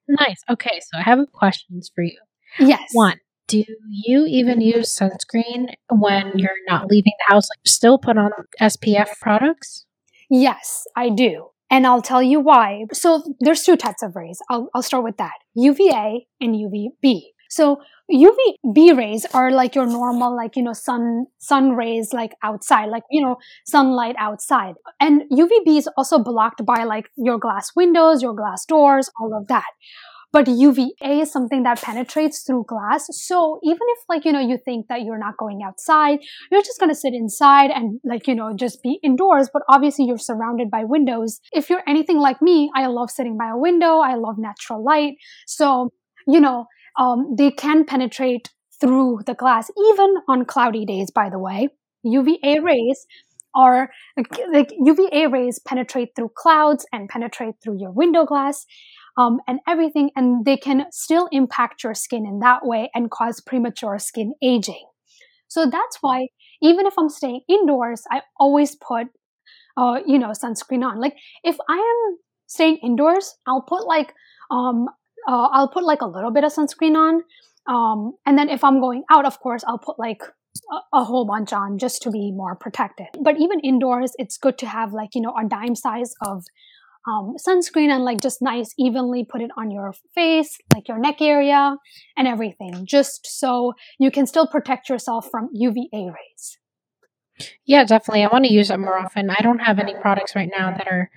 Nice. Okay. So I have questions for you. Yes. One, do you even use sunscreen when you're not leaving the house? Like, still put on SPF products? Yes, I do. And I'll tell you why. So there's two types of rays. I'll, I'll start with that. UVA and UVB. So UVB rays are like your normal, like, you know, sun, sun rays, like outside, like, you know, sunlight outside. And UVB is also blocked by like your glass windows, your glass doors, all of that. But UVA is something that penetrates through glass. So even if like, you know, you think that you're not going outside, you're just going to sit inside and like, you know, just be indoors. But obviously you're surrounded by windows. If you're anything like me, I love sitting by a window. I love natural light. So, you know, um, they can penetrate through the glass, even on cloudy days, by the way. UVA rays are like UVA rays penetrate through clouds and penetrate through your window glass um, and everything, and they can still impact your skin in that way and cause premature skin aging. So that's why even if I'm staying indoors, I always put, uh, you know, sunscreen on. Like if I am staying indoors, I'll put like um, uh, I'll put like a little bit of sunscreen on. Um, and then if I'm going out, of course, I'll put like a, a, whole bunch on just to be more protected. But even indoors, it's good to have like, you know, a dime size of um, sunscreen and like just nice, evenly put it on your face, like your neck area and everything, just so you can still protect yourself from UVA rays. Yeah, definitely. I want to use it more often. I don't have any products right now that are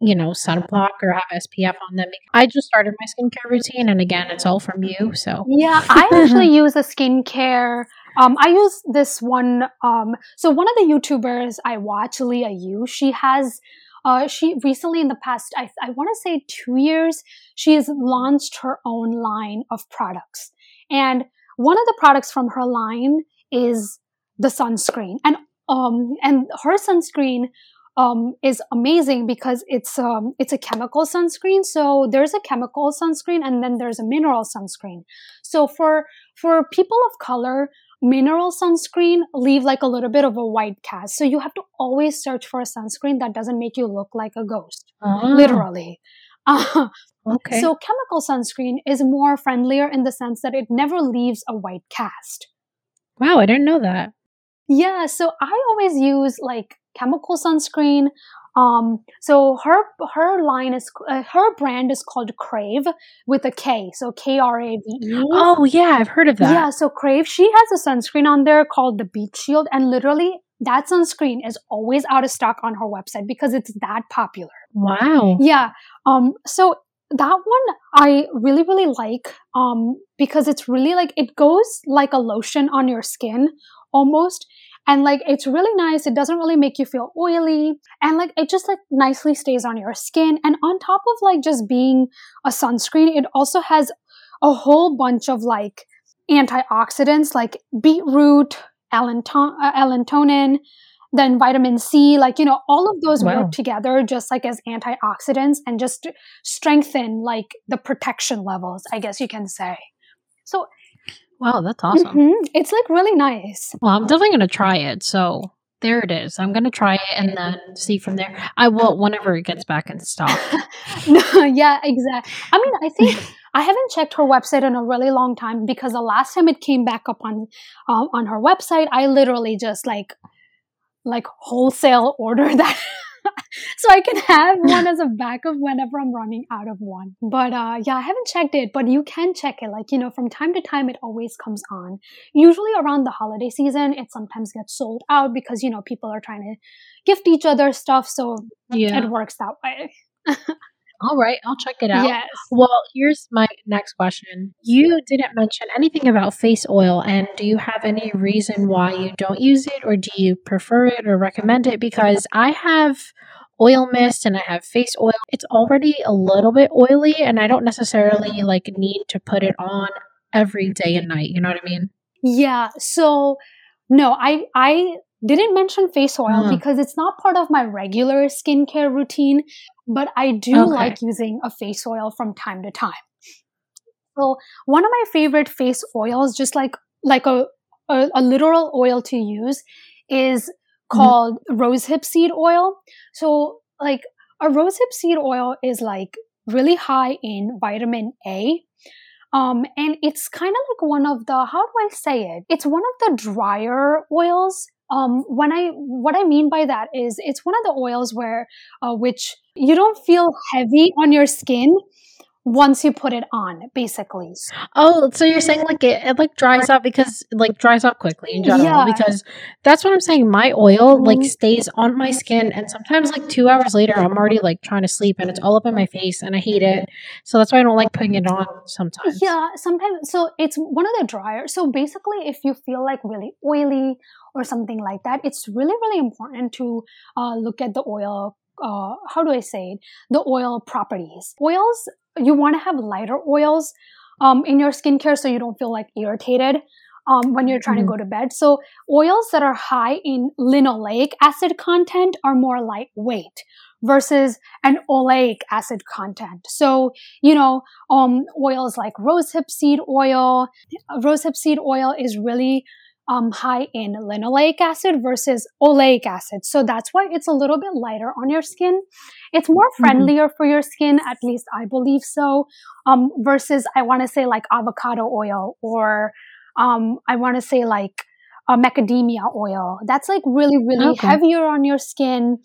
you know, sunblock or have SPF on them. I just started my skincare routine, and again, it's all from you. So yeah, I actually use a skincare. Um, I use this one. Um, so one of the YouTubers I watch, Liah Yoo, she has. Uh, she recently, in the past, I, I want to say two years, she has launched her own line of products. And one of the products from her line is the sunscreen. And um, and her sunscreen um, is amazing because it's um, it's a chemical sunscreen. So there's a chemical sunscreen and then there's a mineral sunscreen. So for for people of color, mineral sunscreen leave like a little bit of a white cast. So you have to always search for a sunscreen that doesn't make you look like a ghost, oh. literally. Uh, okay. So chemical sunscreen is more friendlier in the sense that it never leaves a white cast. Wow, I didn't know that. Yeah, so I always use like chemical sunscreen. Um, so her her line is uh, her brand is called Krave with a K, so K R A V E. Oh yeah, I've heard of that. Yeah, so Krave she has a sunscreen on there called the Beet Shield, and literally that sunscreen is always out of stock on her website because it's that popular. Wow. Yeah. Um. So that one I really really like um because it's really like it goes like a lotion on your skin almost and like it's really nice it doesn't really make you feel oily and like it just like nicely stays on your skin and on top of like just being a sunscreen it also has a whole bunch of like antioxidants like beetroot allanton- uh, allantonin then vitamin C, like, you know, all of those wow. work together just like as antioxidants and just strengthen like the protection levels, I guess you can say. So Wow, that's awesome. Mhm. It's like really nice. Well, I'm definitely going to try it. So there it is. I'm going to try it and then see from there. I will whenever it gets back in stock. no, yeah, exactly. I mean, I think I haven't checked her website in a really long time because the last time it came back up on um, on her website, I literally just like like wholesale order that so I can have one as a backup whenever I'm running out of one. But uh, yeah, I haven't checked it, but you can check it. Like, you know, from time to time, it always comes on. Usually around the holiday season, it sometimes gets sold out because, you know, people are trying to gift each other stuff. So Yeah. it works that way. All right, I'll check it out. Yes. Well, here's my next question. You didn't mention anything about face oil, and do you have any reason why you don't use it, or do you prefer it or recommend it? Because I have oil mist and I have face oil. It's already a little bit oily, and I don't necessarily like need to put it on every day and night. You know what I mean? Yeah. So no, I I didn't mention face oil Mm. because it's not part of my regular skincare routine, but I do Okay. like using a face oil from time to time. So one of my favorite face oils, just like like a a, a literal oil to use, is called rosehip seed oil. So like a rosehip seed oil is like really high in vitamin A. Um, and it's kind of like one of the how do I say it? It's one of the drier oils. Um, when I what I mean by that is it's one of the oils where uh, which you don't feel heavy on your skin once you put it on, basically. Oh, so you're saying like it, it like dries up because like dries up quickly in general Yeah. because that's what I'm saying. My oil like Mhm. stays on my skin and sometimes like two hours later I'm already like trying to sleep and it's all up in my face and I hate it. So that's why I don't like putting it on sometimes. Yeah, sometimes. So it's one of the drier. So basically, if you feel like really oily or something like that, it's really, really important to uh, look at the oil. Uh, how do I say it? The oil properties. Oils, you want to have lighter oils um, in your skincare so you don't feel like irritated um, when you're trying Mhm. to go to bed. So oils that are high in linoleic acid content are more lightweight versus an oleic acid content. So, you know, um, oils like rosehip seed oil. Rosehip seed oil is really um, high in linoleic acid versus oleic acid. So that's why it's a little bit lighter on your skin. It's more Mhm. friendlier for your skin, at least I believe so. Um, versus I want to say like avocado oil or um, I want to say like uh, macadamia oil. That's like really, really Okay. heavier on your skin.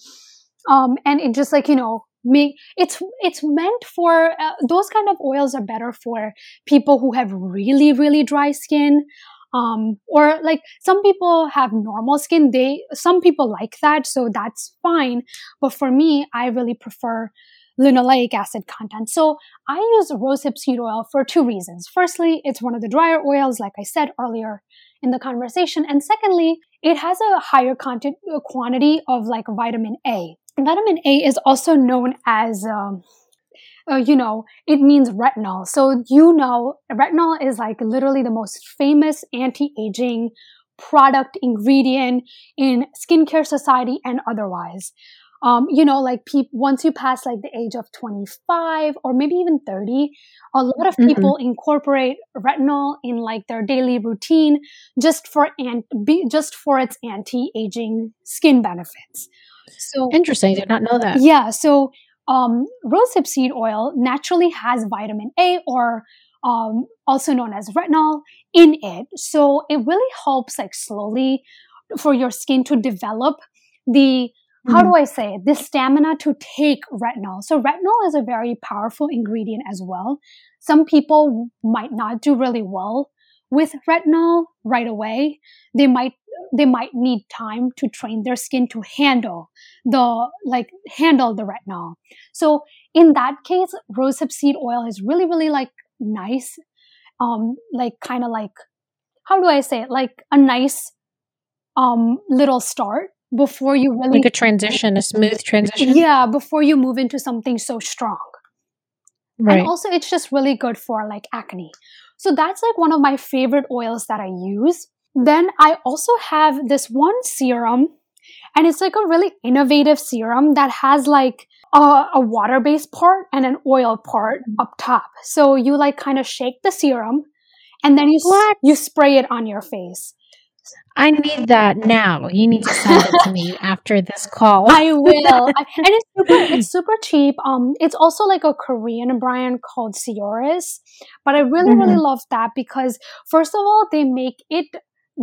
Um, and it just like, you know, make it's it's meant for uh, those kind of oils are better for people who have really really dry skin um or like some people have normal skin. They some people like that so that's fine. But for me i really prefer linoleic acid content. So i use rosehip seed oil for two reasons. Firstly it's one of the drier oils like i said earlier in the conversation. And secondly it has a higher content uh, quantity of like vitamin a. Vitamin a is also known as um, uh, you know, it means retinol. So, you know, retinol is like literally the most famous anti aging product ingredient in skincare society and otherwise. Um, you know, like peop- once you pass like the age of 25 or maybe even 30, a lot of Mhm. people incorporate retinol in like their daily routine just for an- be- just for its anti-aging skin benefits. So Interesting. Did not know that. yeah, so um, rosehip seed oil naturally has vitamin A, or um, also known as retinol, in it. So it really helps, like slowly, for your skin to develop the how do I say it? The stamina to take retinol. So retinol is a very powerful ingredient as well. Some people might not do really well with retinol right away. They might they might need time to train their skin to handle the like handle the retinol. So in that case, rosehip seed oil is really really like nice, um, like kind of like how do I say it? Like a nice um little start before you really Like a transition, a smooth transition. yeah before you move into something so strong. Right. And also, it's just really good for like acne. So that's like one of my favorite oils that I use. Then I also have this one serum, and it's like a really innovative serum that has like a, a water based part and an oil part up top. So you like kind of shake the serum and then you s- you spray it on your face. I need that now. You need to send it to me after this call. I will, I, and it's super, it's super cheap. Um, it's also like a Korean brand called Sioris, but I really, really love that because first of all, they make it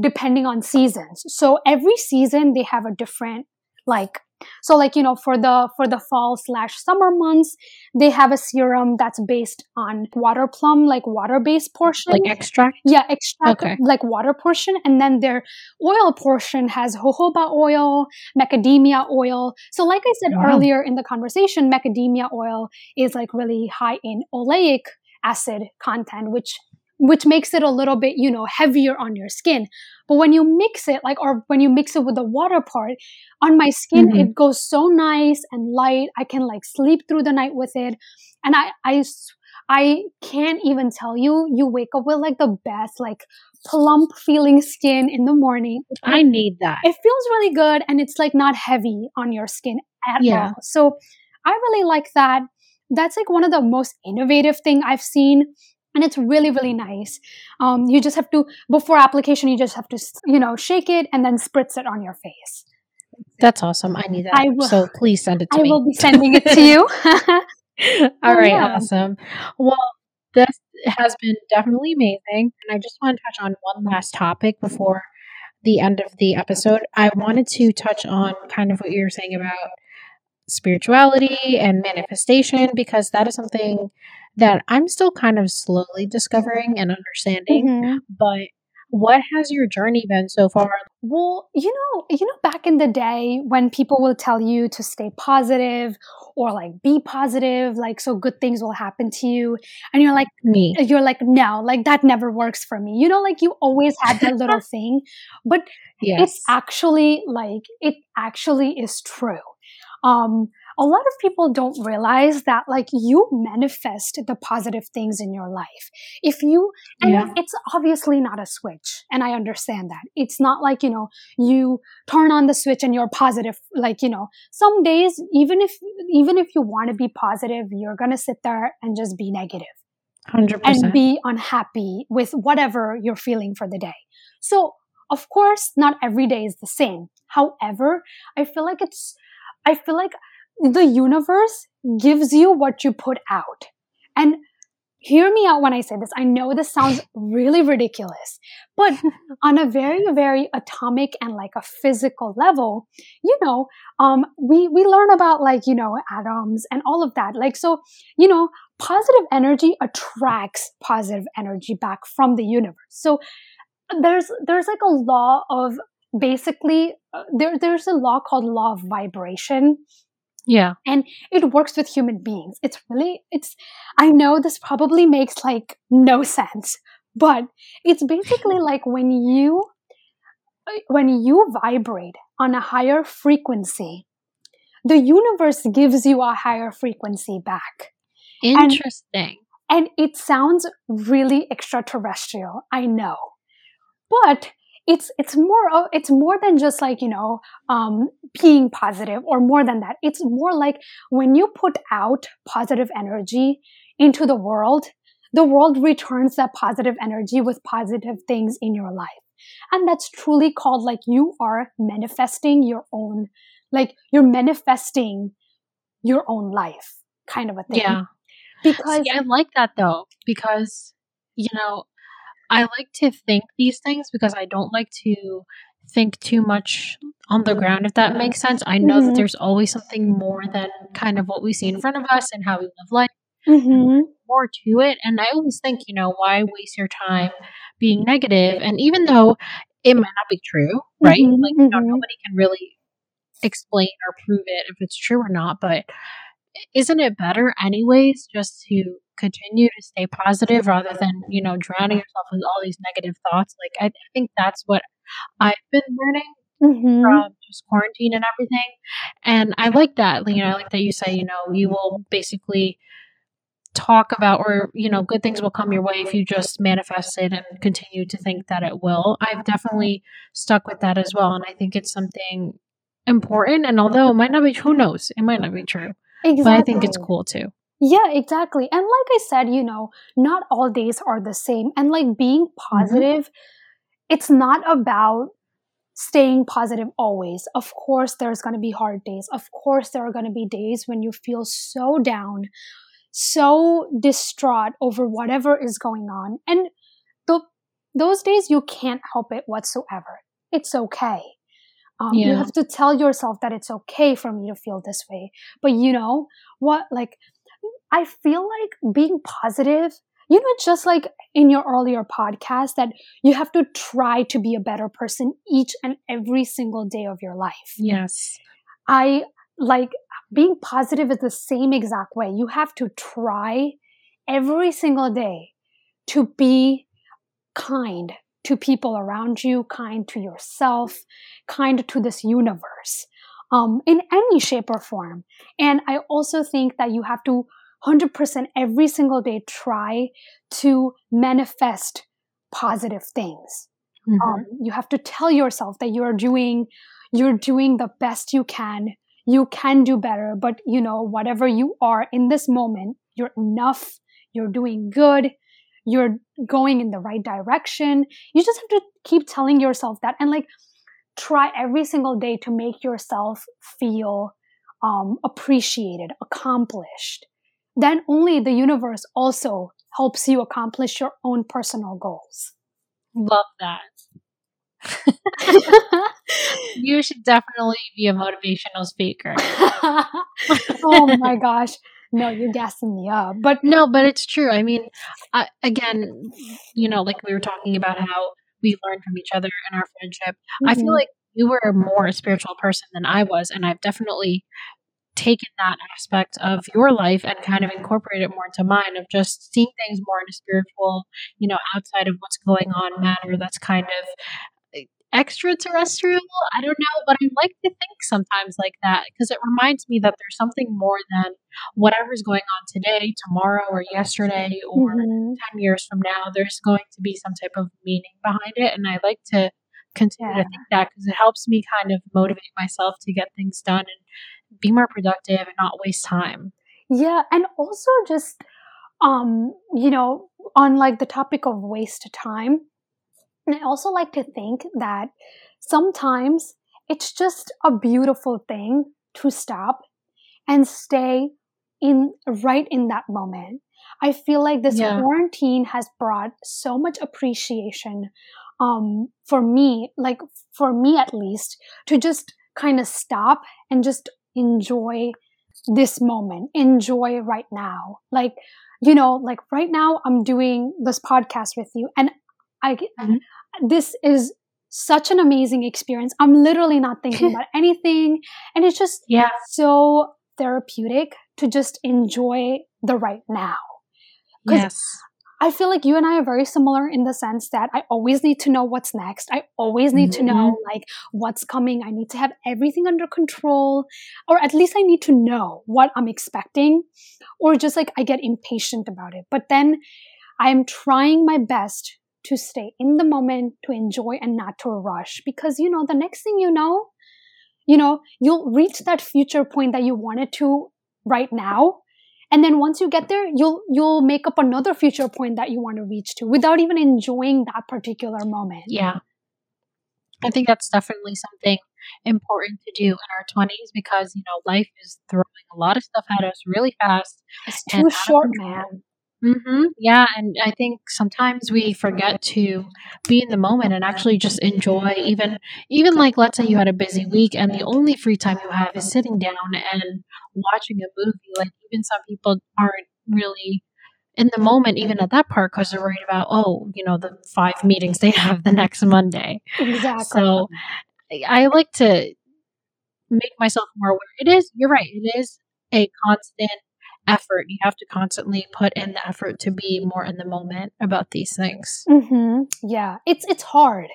depending on seasons. So every season they have a different like. So like you know for the for the fall slash summer months they have a serum that's based on water plum like water based portion like extract. yeah, extract Okay. like water portion, and then their oil portion has jojoba oil, macadamia oil. So, like I said Wow. earlier in the conversation, macadamia oil is like really high in oleic acid content, which which makes it a little bit you know heavier on your skin. But when you mix it, like or when you mix it with the water part, on my skin Mhm. it goes so nice and light. I can like sleep through the night with it, and I, I, I can't even tell you. You wake up with like the best, like plump feeling skin in the morning. I need that. It feels really good and it's like not heavy on your skin at Yeah. all. So I really like that. That's like one of the most innovative thing I've seen. And it's really, really nice. Um, you just have to, before application, you just have to, you know, shake it and then spritz it on your face. That's awesome. I need that. I will- so please send it to I me. I will be sending it to you. All right, yeah. awesome. Well, this has been definitely amazing. And I just want to touch on one last topic before the end of the episode. I wanted to touch on kind of what you were saying about spirituality and manifestation because that is something that I'm still kind of slowly discovering and understanding. Mhm. But what has your journey been so far? Well, you know, you know, back in the day when people will tell you to stay positive or like be positive, like so good things will happen to you, and you're like, Me. you're like, no, like that never works for me. You know, like you always had that little thing, but Yes. it's actually like it actually is true. Um, a lot of people don't realize that like you manifest the positive things in your life. If you and Yeah. it's obviously not a switch, and I understand that. It's not like, you know, you turn on the switch and you're positive. Like, you know, some days, even if even if you want to be positive, you're gonna sit there and just be negative 100%. and be unhappy with whatever you're feeling for the day. So, of course, not every day is the same. However, I feel like it's, I feel like the universe gives you what you put out. And hear me out when I say this. I know this sounds really ridiculous, but on a very, very atomic and like a physical level, you know, um, we, we learn about like, you know, atoms and all of that. Like, so, you know, positive energy attracts positive energy back from the universe. So there's there's like a law of basically uh, there there's a law called law of vibration yeah. and it works with human beings. It's really it's I know this probably makes like no sense, but it's basically like when you when you vibrate on a higher frequency, the universe gives you a higher frequency back. Interesting. And it sounds really extraterrestrial, I know. But it's it's more of- it's more than just like, you know, um being positive or more than that. It's more like when you put out positive energy into the world, the world returns that positive energy with positive things in your life. And that's truly called like you are manifesting your own like you're manifesting your own life kind of a thing. Yeah. Because See, I like that though because you know I like to think these things because I don't like to think too much on the ground if that makes sense. I know that Mhm. there's always something more than kind of what we see in front of us and how we live life Mhm. more to it and I always think, you know, why waste your time being negative? and even though it might not be true, right? Mhm, Like you know, mhm. nobody can really explain or prove it if it's true or not, but isn't it better anyways just to continue to stay positive rather than you know drowning yourself with all these negative thoughts like i, I think that's what i've been learning Mhm. from just quarantine and everything and i like that you know i like that you say you know you will basically talk about or you know good things will come your way if you just manifest it and continue to think that it will i've definitely stuck with that as well and i think it's something important and although it might not be who knows it might not be true Exactly. but I think it's cool too. Yeah, exactly. And like I said, you know, not all days are the same. And like being Mm-hmm. positive, it's not about staying positive always. Of course, there's going to be hard days. Of course, there are going to be days when you feel so down, so distraught over whatever is going on. And th- those days, you can't help it whatsoever. It's okay. Um, You have to tell yourself that it's okay for me to feel this way. But you know what? Like, I feel like being positive, you know, just like in your earlier podcast, that you have to try to be a better person each and every single day of your life. Yes. I like being positive is the same exact way. You have to try every single day to be kind to people around you, kind to yourself, kind to this universe um, in any shape or form. And I also think that you have to 100% every single day try to manifest positive things. Mhm. um, you have to tell yourself that you're doing you're doing the best you can. You can do better but you know whatever you are in this moment you're enough. You're doing good. You're going in the right direction. You just have to keep telling yourself that and like try every single day to make yourself feel um, appreciated accomplished then only the universe also helps you accomplish your own personal goals Love that. You should definitely be a motivational speaker. oh my gosh. No, you're gassing me up. But No, but it's true. I mean, I, again, you know, like we were talking about how we learned from each other in our friendship. I feel Mhm. like you were more a more spiritual person than I was, and I've definitely taken that aspect of your life and kind of incorporated it more into mine of just seeing things more in a spiritual, you know, outside of what's going on manner that's kind of eh, extraterrestrial. I don't know, but I like to think sometimes like that because it reminds me that there's something more than whatever's going on today, tomorrow, or yesterday, or Mhm. 10 years from now, there's going to be some type of meaning behind it. And I like to continue Yeah. to think that because it helps me kind of motivate myself to get things done and be more productive and not waste time. yeah, and also just um, you know, on like the topic of waste time, and I also like to think that sometimes it's just a beautiful thing to stop and stay in right in that moment. I feel like this Yeah. quarantine has brought so much appreciation um, for me, like for me at least, to just kind of stop and just enjoy this moment, enjoy right now. Like, you know, like right now I'm doing this podcast with you and I, Mhm. this is such an amazing experience. I'm literally not thinking about anything. And it's just Yeah. so therapeutic to just enjoy the right now. Yes. I feel like you and I are very similar in the sense that I always need to know what's next. I always need to know mm-hmm. like what's coming. I need to have everything under control, or at least I need to know what I'm expecting, or just like I get impatient about it. But then I am trying my best to stay in the moment, to enjoy and not to rush because you know, the next thing you know, you know, you'll reach that future point that you wanted to right now and then once you get there you'll you'll make up another future point that you want to reach to without even enjoying that particular moment Yeah. I think that's definitely something important to do in our 20s because, you know, life is throwing a lot of stuff at us really fast. it's too short man Mm-hmm. Yeah, and I think sometimes we forget to be in the moment and actually just enjoy even even like let's say you had a busy week and the only free time you have is sitting down and watching a movie. Like even some people aren't really in the moment even at that part because they're worried about oh you know the five meetings they have the next Monday. exactly So I I like to make myself more aware. It is, you're right, it is a constant effort. You have to constantly put in the effort to be more in the moment about these things. hmm Yeah, it's it's hard.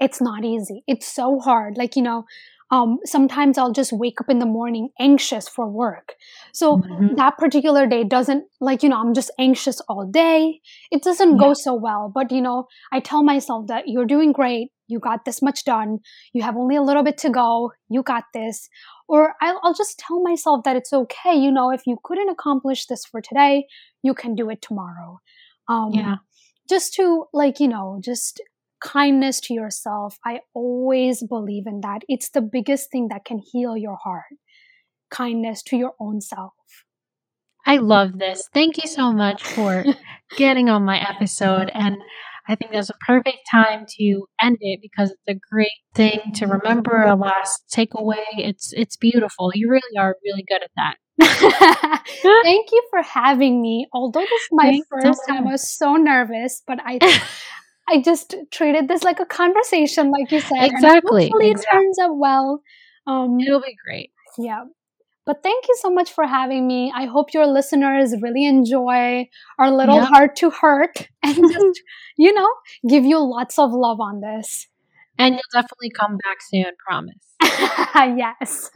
It's not easy. It's so hard. Like you know, um, sometimes I'll just wake up in the morning anxious for work. So Mhm. that particular day doesn't like you know I'm just anxious all day. It doesn't Yeah. go so well. But you know, I tell myself that you're doing great. You got this much done. You have only a little bit to go. You got this. Or I'll, I'll just tell myself that it's okay you know if you couldn't accomplish this for today you can do it tomorrow um, Yeah. just to like you know just kindness to yourself i always believe in that it's the biggest thing that can heal your heart kindness to your own self I love this. Thank you so much for getting on my episode. And I think that's a perfect time to end it because it's a great thing to remember, a last takeaway. It's it's beautiful. You really are really good at that. Thank you for having me. Although this is my Thanks so first time, I was so nervous, but I I just treated this like a conversation, like you said. and Exactly, hopefully, exactly. it turns out well. Um, It'll be great. yeah. But thank you so much for having me. I hope your listeners really enjoy our little heart to heart and just, you know, give you lots of love on this. And you'll definitely come back soon, promise. yes.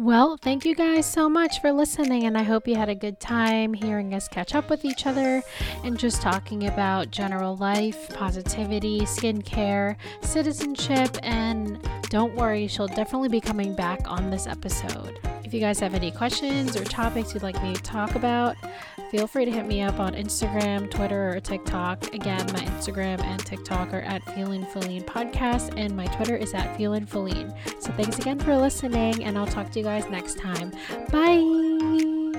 Well, thank you guys so much for listening, and I hope you had a good time hearing us catch up with each other and just talking about general life, positivity, skincare, citizenship, and don't worry, she'll definitely be coming back on this episode. If you guys have any questions or topics you'd like me to talk about, feel free to hit me up on Instagram, Twitter, or TikTok. Again, my Instagram and TikTok are at Feeling Feline Podcast, and my Twitter is at Feeling Feline. So thanks again for listening, and I'll talk to you guys next time. Bye.